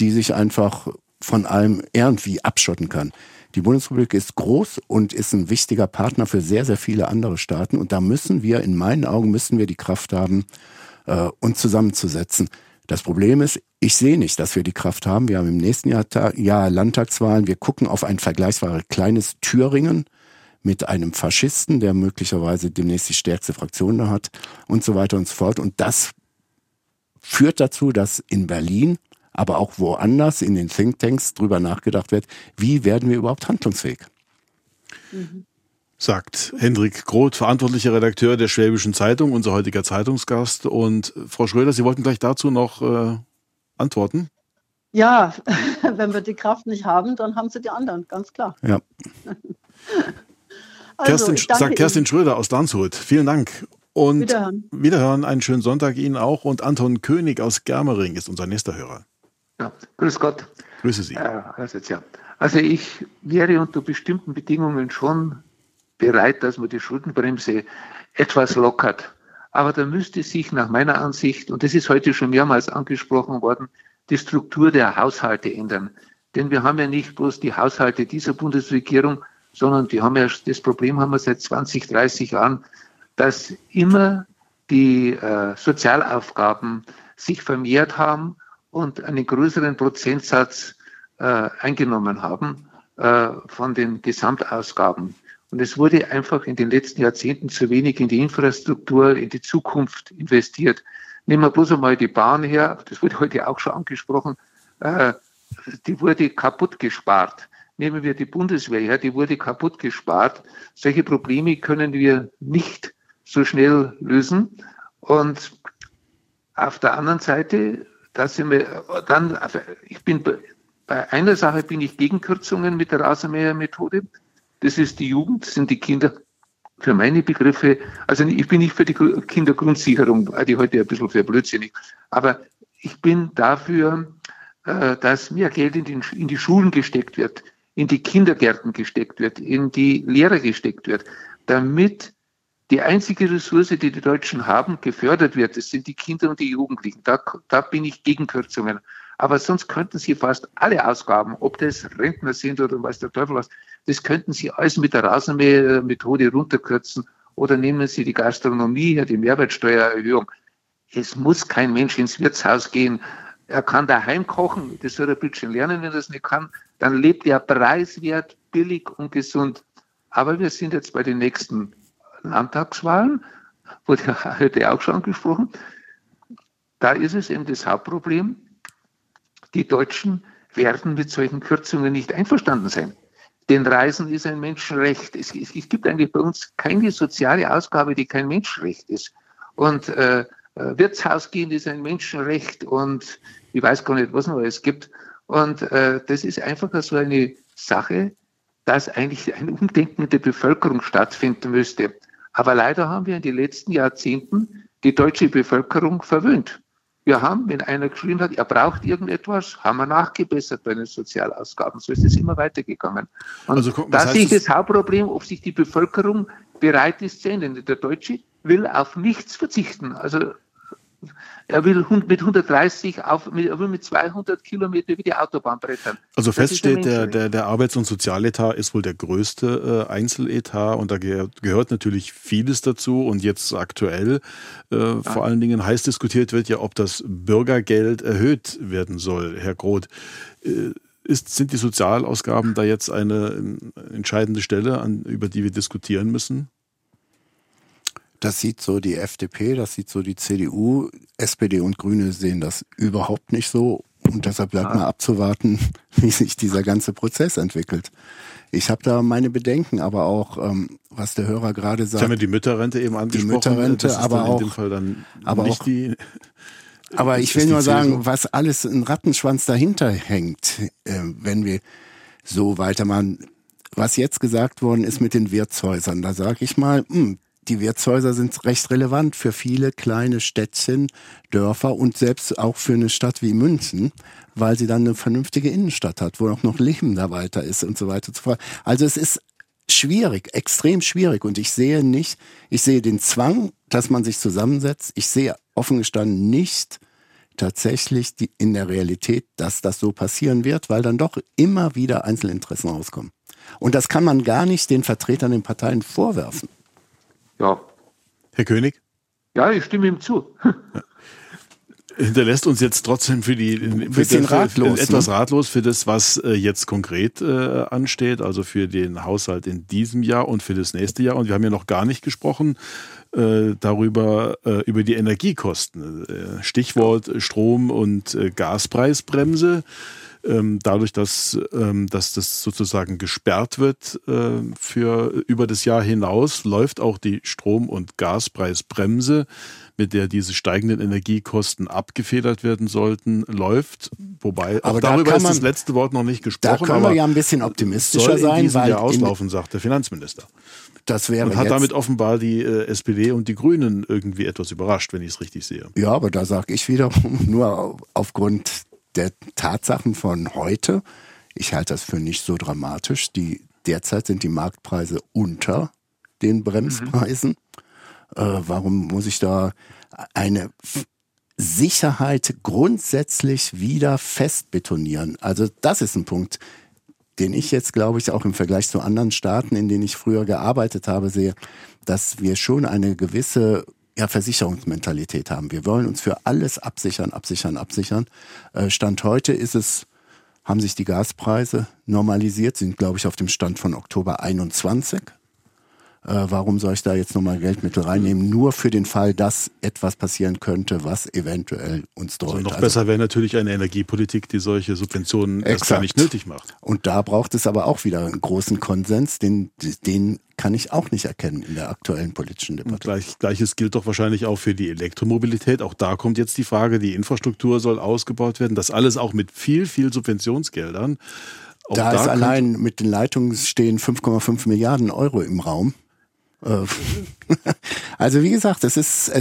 die sich einfach von allem irgendwie abschotten kann. Die Bundesrepublik ist groß und ist ein wichtiger Partner für sehr, sehr viele andere Staaten. Und da müssen wir, in meinen Augen, müssen wir die Kraft haben, äh, uns zusammenzusetzen. Das Problem ist, ich sehe nicht, dass wir die Kraft haben. Wir haben im nächsten Jahr, Jahr Landtagswahlen. Wir gucken auf ein vergleichsweise kleines Thüringen mit einem Faschisten, der möglicherweise demnächst die stärkste Fraktion da hat und so weiter und so fort. Und das führt dazu, dass in Berlin aber auch woanders in den Thinktanks drüber nachgedacht wird, wie werden wir überhaupt handlungsfähig? Mhm. Sagt Hendrik Groth, verantwortlicher Redakteur der Schwäbischen Zeitung, unser heutiger Zeitungsgast. Und Frau Schröder, Sie wollten gleich dazu noch äh, antworten? Ja, wenn wir die Kraft nicht haben, dann haben sie die anderen, ganz klar. Ja. also, Kerstin, sagt Kerstin Ihnen. Schröder aus Landshut. Vielen Dank. Und wiederhören. wiederhören. Einen schönen Sonntag Ihnen auch. Und Anton König aus Germering ist unser nächster Hörer. Ja, grüß Gott. Grüße Sie. Äh, also, ja. also ich wäre unter bestimmten Bedingungen schon bereit, dass man die Schuldenbremse etwas lockert. Aber da müsste sich nach meiner Ansicht, und das ist heute schon mehrmals angesprochen worden, die Struktur der Haushalte ändern. Denn wir haben ja nicht bloß die Haushalte dieser Bundesregierung, sondern die haben ja, das Problem haben wir seit 20, 30 Jahren, dass immer die äh, Sozialaufgaben sich vermehrt haben und einen größeren Prozentsatz äh, eingenommen haben äh, von den Gesamtausgaben. Und es wurde einfach in den letzten Jahrzehnten zu wenig in die Infrastruktur, in die Zukunft investiert. Nehmen wir bloß einmal die Bahn her, das wurde heute auch schon angesprochen, äh, die wurde kaputt gespart. Nehmen wir die Bundeswehr her, die wurde kaputt gespart. Solche Probleme können wir nicht so schnell lösen. Und auf der anderen Seite, da sind wir dann, ich bin bei einer Sache bin ich gegen Kürzungen mit der Rasenmähermethode. Das ist die Jugend, das sind die Kinder. Für meine Begriffe, also ich bin nicht für die Kindergrundsicherung, die heute ein bisschen für blödsinnig, aber ich bin dafür, äh, dass mehr Geld in, den, in die Schulen gesteckt wird, in die Kindergärten gesteckt wird, in die Lehrer gesteckt wird, damit die einzige Ressource, die die Deutschen haben, gefördert wird. Das sind die Kinder und die Jugendlichen. Da, da bin ich gegen Kürzungen. Aber sonst könnten Sie fast alle Ausgaben, ob das Rentner sind oder was der Teufel was, das könnten Sie alles mit der Rasenmähermethode runterkürzen. Oder nehmen Sie die Gastronomie die Mehrwertsteuererhöhung. Es muss kein Mensch ins Wirtshaus gehen. Er kann daheim kochen, das soll er ein bisschen lernen, wenn er das nicht kann. Dann lebt er preiswert, billig und gesund. Aber wir sind jetzt bei den nächsten Landtagswahlen, wurde heute auch schon angesprochen. Da ist es eben das Hauptproblem. Die Deutschen werden mit solchen Kürzungen nicht einverstanden sein. Denn Reisen ist ein Menschenrecht. Es, es, es gibt eigentlich bei uns keine soziale Ausgabe, die kein Menschenrecht ist. Und äh, äh, Wirtshaus gehen ist ein Menschenrecht und ich weiß gar nicht, was noch alles gibt. Und äh, das ist einfach so eine Sache, dass eigentlich ein Umdenken der Bevölkerung stattfinden müsste. Aber leider haben wir in den letzten Jahrzehnten die deutsche Bevölkerung verwöhnt. Wir haben, wenn einer geschrien hat, er braucht irgendetwas, haben wir nachgebessert bei den Sozialausgaben. So ist es immer weitergegangen. Und also, guck, da sehe ich das Hauptproblem, ob sich die Bevölkerung bereit ist zu ändern. Der Deutsche will auf nichts verzichten. Also er will mit 130 auf, mit, er will mit 200 Kilometer wie die Autobahn brettern. Also fest steht, der, der, der Arbeits- und Sozialetat ist wohl der größte äh, Einzeletat und da gehört, gehört natürlich vieles dazu und jetzt aktuell äh, ja. vor allen Dingen heiß diskutiert wird ja, ob das Bürgergeld erhöht werden soll, Herr Groth. Äh, ist, sind die Sozialausgaben da jetzt eine äh, entscheidende Stelle, an, über die wir diskutieren müssen? Das sieht so die FDP, das sieht so die CDU. SPD und Grüne sehen das überhaupt nicht so. Und deshalb bleibt ah. mal abzuwarten, wie sich dieser ganze Prozess entwickelt. Ich habe da meine Bedenken, aber auch, ähm, was der Hörer gerade sagt. Ich habe mir die Mütterrente eben angesprochen. Die Mütterrente, aber auch, aber auch, die, aber ich will nur sagen, was alles ein Rattenschwanz dahinter hängt, äh, wenn wir so weitermachen. Was jetzt gesagt worden ist mit den Wirtshäusern, da sage ich mal, mh, hm, die Wirtshäuser sind recht relevant für viele kleine Städtchen, Dörfer und selbst auch für eine Stadt wie München, weil sie dann eine vernünftige Innenstadt hat, wo auch noch Leben da weiter ist und so weiter und so fort. Also es ist schwierig, extrem schwierig und ich sehe nicht, ich sehe den Zwang, dass man sich zusammensetzt. Ich sehe offen gestanden nicht tatsächlich die, in der Realität, dass das so passieren wird, weil dann doch immer wieder Einzelinteressen rauskommen. Und das kann man gar nicht den Vertretern den Parteien vorwerfen. Ja. Herr König? Ja, ich stimme ihm zu. hinterlässt uns jetzt trotzdem für die für, für, ratlos, für, etwas ne? ratlos für das, was äh, jetzt konkret äh, ansteht, also für den Haushalt in diesem Jahr und für das nächste Jahr. Und wir haben ja noch gar nicht gesprochen äh, darüber äh, über die Energiekosten. Stichwort Strom- und Gaspreisbremse dadurch, dass, ähm, dass das sozusagen gesperrt wird äh, für über das Jahr hinaus, läuft auch die Strom- und Gaspreisbremse, mit der diese steigenden Energiekosten abgefedert werden sollten, läuft. Wobei aber da darüber man, ist das letzte Wort noch nicht gesprochen. Da können wir ja ein bisschen optimistischer soll sein. In diesem weil Jahr auslaufen, sagt der Finanzminister. Das wäre und hat damit offenbar die äh, SPD und die Grünen irgendwie etwas überrascht, wenn ich es richtig sehe. Ja, aber da sage ich wiederum nur aufgrund der Tatsachen von heute, ich halte das für nicht so dramatisch. Die, derzeit sind die Marktpreise unter den Bremspreisen. Mhm. Äh, warum muss ich da eine Sicherheit grundsätzlich wieder fest betonieren? Also das ist ein Punkt, den ich jetzt, glaube ich, auch im Vergleich zu anderen Staaten, in denen ich früher gearbeitet habe, sehe, dass wir schon eine gewisse ja, Versicherungsmentalität haben. Wir wollen uns für alles absichern, absichern, absichern. Äh, Stand heute ist es, haben sich die Gaspreise normalisiert, sind, glaube ich, auf dem Stand von Oktober 21. Äh, warum soll ich da jetzt nochmal Geldmittel reinnehmen? Nur für den Fall, dass etwas passieren könnte, was eventuell uns droht. Also noch also, besser wäre natürlich eine Energiepolitik, die solche Subventionen exakt. erst gar nicht nötig macht. Und da braucht es aber auch wieder einen großen Konsens, den, den kann ich auch nicht erkennen in der aktuellen politischen Debatte. Gleich, Gleiches gilt doch wahrscheinlich auch für die Elektromobilität. Auch da kommt jetzt die Frage, die Infrastruktur soll ausgebaut werden. Das alles auch mit viel, viel Subventionsgeldern. Auch da, da ist allein mit den Leitungen stehen 5,5 Milliarden Euro im Raum. Äh, also wie gesagt, es ist,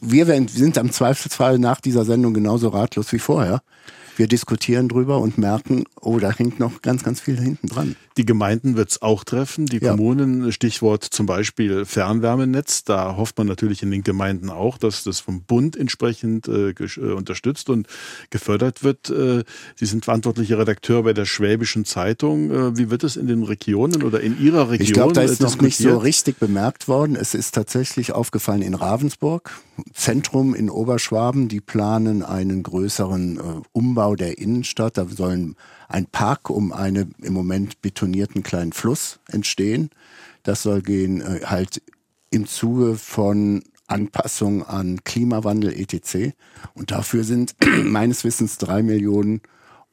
wir sind am Zweifelsfall nach dieser Sendung genauso ratlos wie vorher wir diskutieren drüber und merken, oh, da hängt noch ganz, ganz viel hinten dran. Die Gemeinden wird es auch treffen, die ja. Kommunen, Stichwort zum Beispiel Fernwärmenetz. Da hofft man natürlich in den Gemeinden auch, dass das vom Bund entsprechend äh, äh, unterstützt und gefördert wird. Äh, Sie sind verantwortlicher Redakteur bei der Schwäbischen Zeitung. Äh, wie wird es in den Regionen oder in Ihrer Region? Ich glaube, da ist noch nicht so richtig bemerkt worden. Es ist tatsächlich aufgefallen in Ravensburg, Zentrum in Oberschwaben. Die planen einen größeren äh, Umbau der Innenstadt. Da sollen ein Park um einen im Moment betonierten kleinen Fluss entstehen. Das soll gehen äh, halt im Zuge von Anpassung an Klimawandel etc. Und dafür sind meines Wissens drei Millionen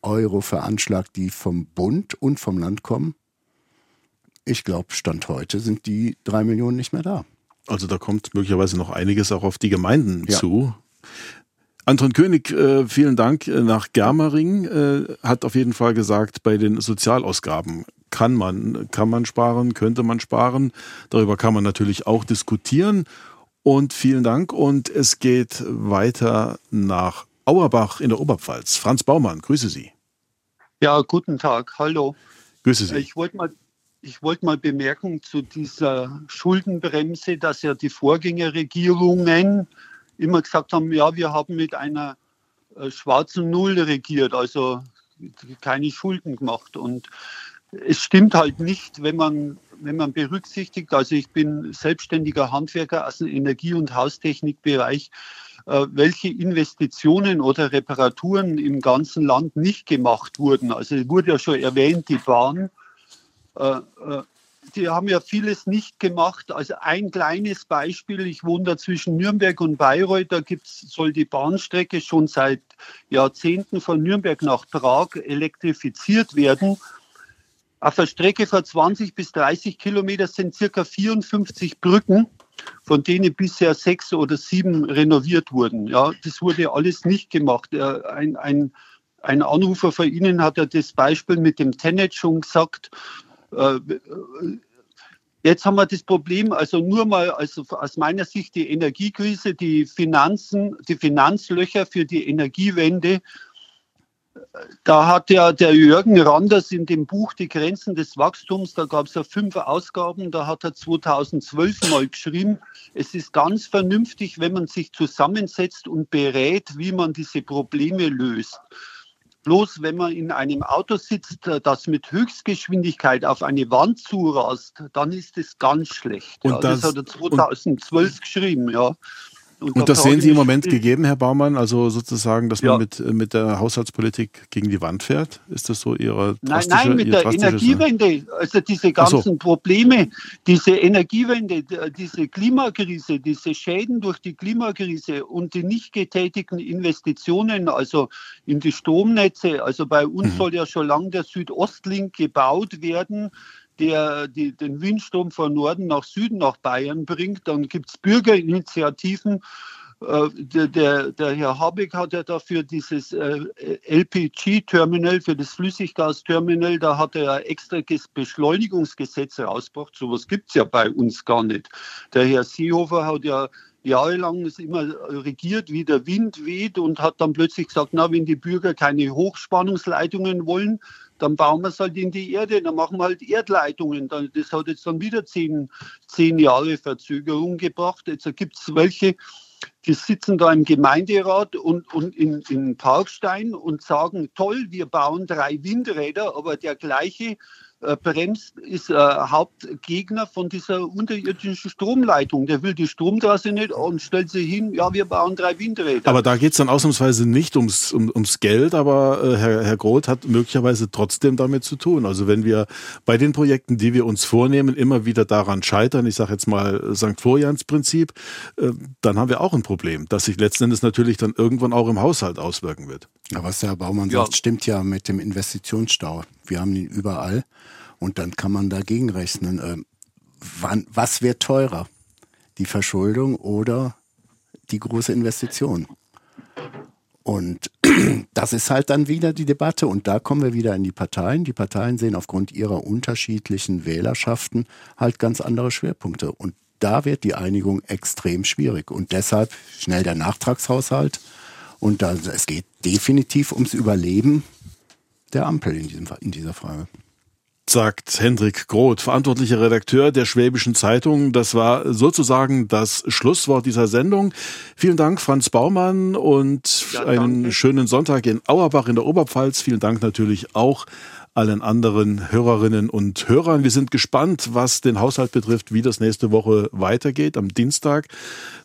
Euro veranschlagt, die vom Bund und vom Land kommen. Ich glaube, Stand heute sind die drei Millionen nicht mehr da. Also da kommt möglicherweise noch einiges auch auf die Gemeinden ja. zu. Anton König, äh, vielen Dank äh, nach Germering, äh, hat auf jeden Fall gesagt, bei den Sozialausgaben kann man, kann man sparen, könnte man sparen. Darüber kann man natürlich auch diskutieren. Und vielen Dank. Und es geht weiter nach Auerbach in der Oberpfalz. Franz Baumann, grüße Sie. Ja, guten Tag. Hallo. Grüße Sie. Ich wollte mal, ich wollte mal bemerken zu dieser Schuldenbremse, dass ja die Vorgängerregierungen immer gesagt haben, ja, wir haben mit einer äh, schwarzen Null regiert, also keine Schulden gemacht. Und es stimmt halt nicht, wenn man, wenn man berücksichtigt, also ich bin selbstständiger Handwerker aus dem Energie- und Haustechnikbereich, äh, welche Investitionen oder Reparaturen im ganzen Land nicht gemacht wurden. Also es wurde ja schon erwähnt, die Bahn. Äh, äh die haben ja vieles nicht gemacht. Also ein kleines Beispiel, ich wohne da zwischen Nürnberg und Bayreuth, da gibt's, soll die Bahnstrecke schon seit Jahrzehnten von Nürnberg nach Prag elektrifiziert werden. Auf der Strecke von 20 bis 30 Kilometer sind circa 54 Brücken, von denen bisher sechs oder sieben renoviert wurden. Ja, das wurde alles nicht gemacht. Ein, ein, ein Anrufer von Ihnen hat ja das Beispiel mit dem Tenet schon gesagt. Äh, jetzt haben wir das Problem, also nur mal also aus meiner Sicht die Energiekrise, die Finanzen, die Finanzlöcher für die Energiewende. Da hat ja der Jürgen Randers in dem Buch Die Grenzen des Wachstums, da gab es ja fünf Ausgaben, da hat er 2012 mal geschrieben, es ist ganz vernünftig, wenn man sich zusammensetzt und berät, wie man diese Probleme löst. Bloß wenn man in einem Auto sitzt, äh, das mit Höchstgeschwindigkeit auf eine Wand zurast, dann ist es ganz schlecht. Und ja, das, das, hat er 2012 geschrieben, ja. Und, das sehen Sie im Moment gegeben, Herr Baumann, also sozusagen, dass man ja. mit, mit der Haushaltspolitik gegen die Wand fährt? Ist das so Ihre Nein, nein, mit der Energiewende, also diese ganzen so. Probleme, diese Energiewende, diese Klimakrise, diese Schäden durch die Klimakrise und die nicht getätigten Investitionen, also in die Stromnetze, also bei uns mhm. soll ja schon lange der Südostlink gebaut werden der die, den Windstrom von Norden nach Süden nach Bayern bringt. Dann gibt es Bürgerinitiativen. Äh, der, der, der, Herr Habeck hat ja dafür dieses äh, LPG-Terminal, für das Flüssiggasterminal, da hat er ja extra Beschleunigungsgesetze rausgebracht. Sowas gibt es ja bei uns gar nicht. Der Herr Seehofer hat ja jahrelang immer regiert, wie der Wind weht und hat dann plötzlich gesagt, na, wenn die Bürger keine Hochspannungsleitungen wollen, dann bauen wir es halt in die Erde, dann machen wir halt Erdleitungen. Das hat jetzt dann wieder zehn, zehn Jahre Verzögerung gebracht. Jetzt gibt es welche, die sitzen da im Gemeinderat und, und in, in Parkstein und sagen, toll, wir bauen drei Windräder, aber der gleiche äh, bremst, ist äh, Hauptgegner von dieser unterirdischen Stromleitung. Der will die Stromtrasse nicht und stellt sich hin, ja, wir bauen drei Windräder. Aber da geht es dann ausnahmsweise nicht ums, um, ums Geld, aber äh, Herr, Herr Groth hat möglicherweise trotzdem damit zu tun. Also wenn wir bei den Projekten, die wir uns vornehmen, immer wieder daran scheitern, ich sage jetzt mal St. Florians Prinzip, äh, dann haben wir auch ein Problem, das sich letzten Endes natürlich dann irgendwann auch im Haushalt auswirken wird. Ja, was der Herr Baumann ja. sagt, stimmt ja mit dem Investitionsstau. Wir haben ihn überall. Und dann kann man dagegen rechnen, äh, wann, was wird teurer? Die Verschuldung oder die große Investition? Und das ist halt dann wieder die Debatte. Und da kommen wir wieder in die Parteien. Die Parteien sehen aufgrund ihrer unterschiedlichen Wählerschaften halt ganz andere Schwerpunkte. Und da wird die Einigung extrem schwierig. Und deshalb schnell der Nachtragshaushalt. Und da, es geht definitiv ums Überleben der Ampel in, diesem, in dieser Frage sagt Hendrik Groth, verantwortlicher Redakteur der Schwäbischen Zeitung. Das war sozusagen das Schlusswort dieser Sendung. Vielen Dank, Franz Baumann, und ja, einen schönen Sonntag in Auerbach in der Oberpfalz. Vielen Dank natürlich auch allen anderen Hörerinnen und Hörern. Wir sind gespannt, was den Haushalt betrifft, wie das nächste Woche weitergeht. Am Dienstag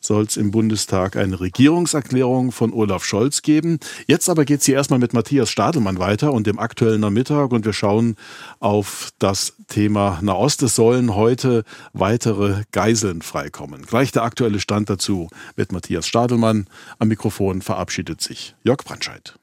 soll es im Bundestag eine Regierungserklärung von Olaf Scholz geben. Jetzt aber geht es hier erstmal mit Matthias Stadelmann weiter und dem aktuellen Nachmittag und wir schauen auf das Thema Nahost. Es sollen heute weitere Geiseln freikommen. Gleich der aktuelle Stand dazu mit Matthias Stadelmann. Am Mikrofon verabschiedet sich Jörg Brandscheid.